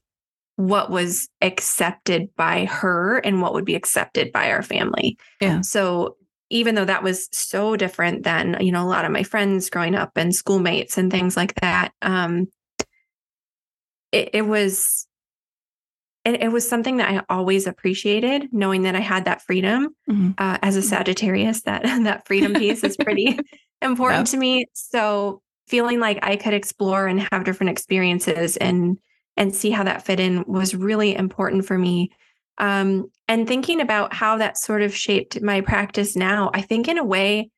what was accepted by her and what would be accepted by our family. Yeah. So even though that was so different than, you know, a lot of my friends growing up and schoolmates and things like that, um, it, it was it, it, was something that I always appreciated, knowing that I had that freedom. Mm-hmm. Uh, as a Sagittarius, that *laughs* that freedom piece is pretty *laughs* important to me. So feeling like I could explore and have different experiences and and see how that fit in was really important for me. Um, and thinking about how that sort of shaped my practice now, I think in a way,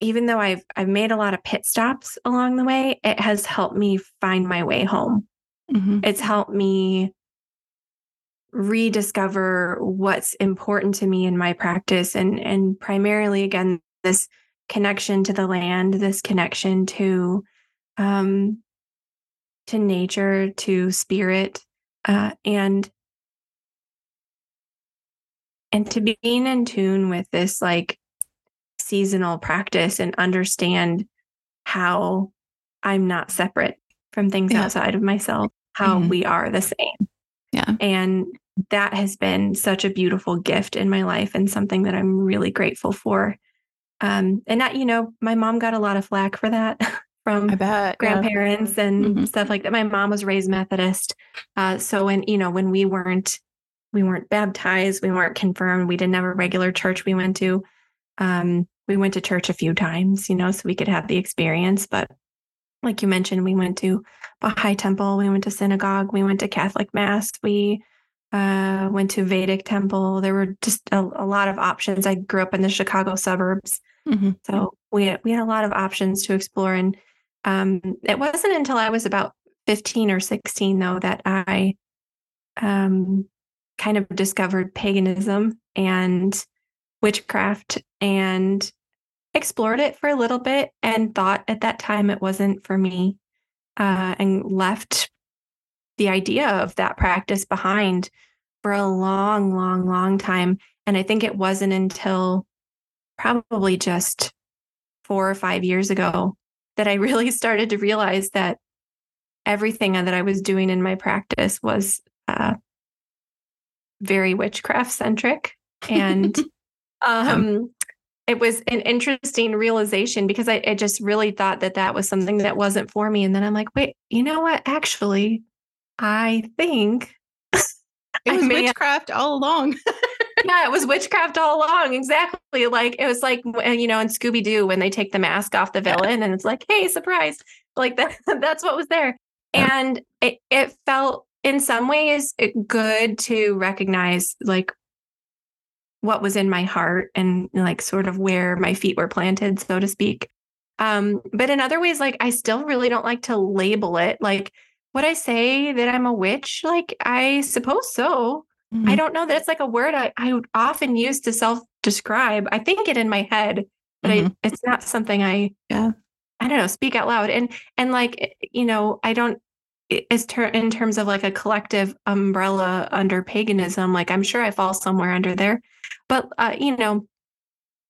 even though I've I've made a lot of pit stops along the way, it has helped me find my way home. Mm-hmm. It's helped me rediscover what's important to me in my practice and and primarily again this connection to the land, this connection to um to nature, to spirit, uh, and and to being in tune with this like seasonal practice and understand how I'm not separate from things yeah. outside of myself, how mm-hmm. we are the same. Yeah. And that has been such a beautiful gift in my life and something that I'm really grateful for. Um, and that, you know, my mom got a lot of flack for that *laughs* from bet, grandparents yeah. and mm-hmm. stuff like that. My mom was raised Methodist. Uh, so when, you know, when we weren't we weren't baptized, we weren't confirmed, we didn't have a regular church we went to. Um, we went to church a few times, you know, so we could have the experience. But like you mentioned, we went to Baha'i Temple, we went to synagogue, we went to Catholic Mass, we uh, went to Vedic Temple. There were just a, a, lot of options. I grew up in the Chicago suburbs, mm-hmm. so we had, we had a lot of options to explore. And um, it wasn't until I was about fifteen or sixteen, though, that I um, kind of discovered paganism and witchcraft and explored it for a little bit and thought at that time it wasn't for me uh, and left the idea of that practice behind for a long, long, long time. And I think it wasn't until probably just four or five years ago that I *laughs* really started to realize that everything that I was doing in my practice was uh, very witchcraft centric. And *laughs* um, it was an interesting realization because I, I, just really thought that that was something that wasn't for me. And then I'm like, wait, you know what? Actually, I think *laughs* it was witchcraft have- all along. yeah, it was witchcraft all along. Exactly. Like it was like you know in Scooby Doo when they take the mask off the villain and it's like, hey, surprise! Like that. *laughs* That's what was there, and it it felt in some ways good to recognize like what was in my heart and like sort of where my feet were planted, so to speak. Um, but in other ways, like I still really don't like to label it. Like, would I say that I'm a witch? Like, I suppose so. Mm-hmm. I don't know that it's like a word I, I often use to self describe. I think it in my head, but mm-hmm. I, it's not something I, yeah, I don't know, speak out loud. And, and like, you know, I don't, is ter- in terms of like a collective umbrella under paganism, like I'm sure I fall somewhere under there. But, uh, you know,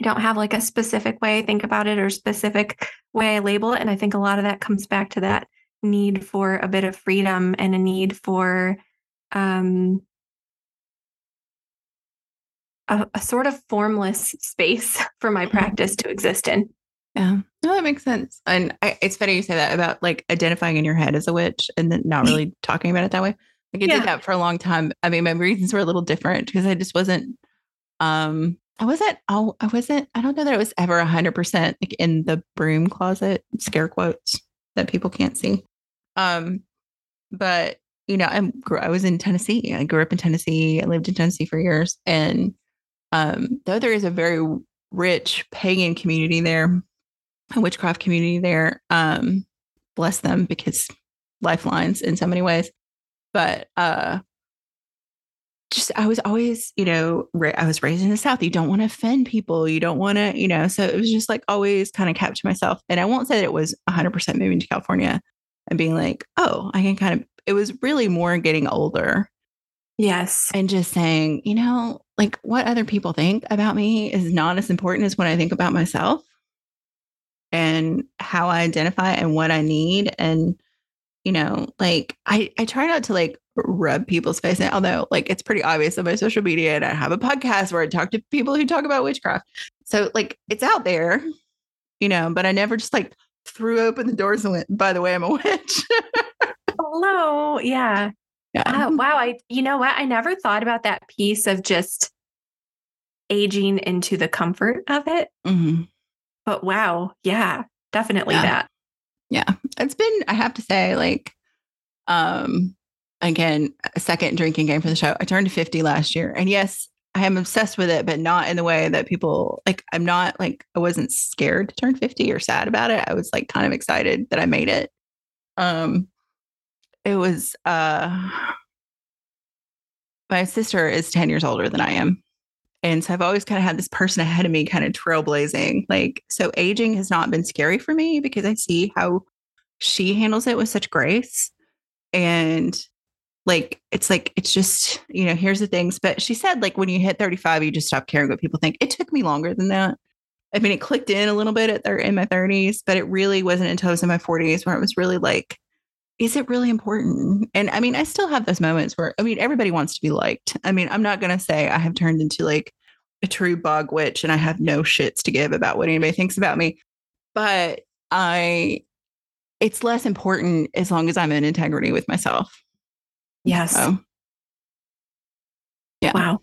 I don't have like a specific way I think about it or specific way I label it. And I think a lot of that comes back to that need for a bit of freedom and a need for um, a, a sort of formless space *laughs* for my mm-hmm. practice to exist in. Yeah, no, that makes sense. And I, it's funny you say that about like identifying in your head as a witch and then not really talking about it that way. Like I yeah. did that for a long time. I mean, my reasons were a little different because I just wasn't. Um, I wasn't. Oh, I wasn't. I don't know that I was ever a hundred percent like in the broom closet. Scare quotes that people can't see. Um, but you know, I grew. I was in Tennessee. I grew up in Tennessee. I lived in Tennessee for years, and um, though there is a very rich pagan community there, witchcraft community there. Um, bless them because lifelines in so many ways. But uh, just I was always, you know, ra- I was raised in the South. You don't want to offend people. You don't want to, you know. So it was just like always kind of kept to myself. And I won't say that it was 100% moving to California and being like, oh, I can kind of. It was really more getting older. Yes. And just saying, you know, like what other people think about me is not as important as what I think about myself and how I identify and what I need. And, you know, like I, I try not to like rub people's face in, although like it's pretty obvious on my social media and I have a podcast where I talk to people who talk about witchcraft. So like it's out there, you know, but I never just like threw open the doors and went, by the way, I'm a *laughs* witch. Hello. Yeah. Yeah. Uh, wow. I, you know what? I never thought about that piece of just aging into the comfort of it. Mm-hmm. But wow. Yeah, definitely yeah. that. Yeah. It's been, I have to say, like, um, again, a second drinking game for the show. I turned 50 last year. And yes, I am obsessed with it, but not in the way that people like. I'm not like, I wasn't scared to turn 50 or sad about it. I was like kind of excited that I made it. Um, it was, uh, my sister is 10 years older than I am. And so I've always kind of had this person ahead of me kind of trailblazing. Like, so aging has not been scary for me because I see how she handles it with such grace. And like, it's like, it's just, you know, here's the things. But she said, like, when you hit 35, you just stop caring what people think. It took me longer than that. I mean, it clicked in a little bit at their, in my 30s, but it really wasn't until I was in my 40s where it was really like, is it really important? And I mean, I still have those moments where, I mean, everybody wants to be liked. I mean, I'm not going to say I have turned into like a true bug witch and I have no shits to give about what anybody thinks about me. But I, it's less important as long as I'm in integrity with myself. Yes. So, yeah. Wow.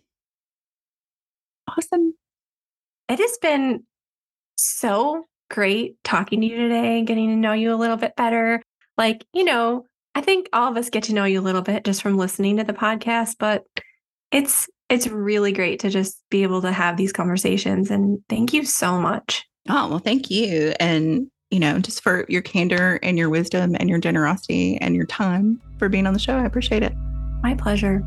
Awesome. It has been so great talking to you today, getting to know you a little bit better like, you know, I think all of us get to know you a little bit just from listening to the podcast, but it's it's really great to just be able to have these conversations and thank you so much. Oh, well, thank you. And, you know, just for your candor and your wisdom and your generosity and your time for being on the show. I appreciate it. My pleasure.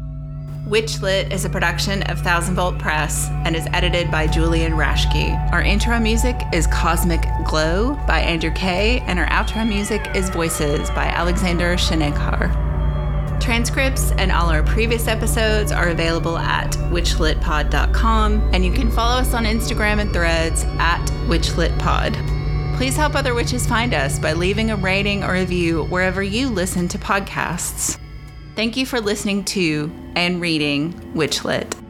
Witchlit is a production of Thousand Volt Press and is edited by Julian Raschke. Our intro music is Cosmic Glow by Andrew Kay, and our outro music is Voices by Alexander Shenekar. Transcripts and all our previous episodes are available at witchlitpod.com, and you can follow us on Instagram and threads at witchlitpod. Please help other witches find us by leaving a rating or review wherever you listen to podcasts. Thank you for listening to and reading Witchlit.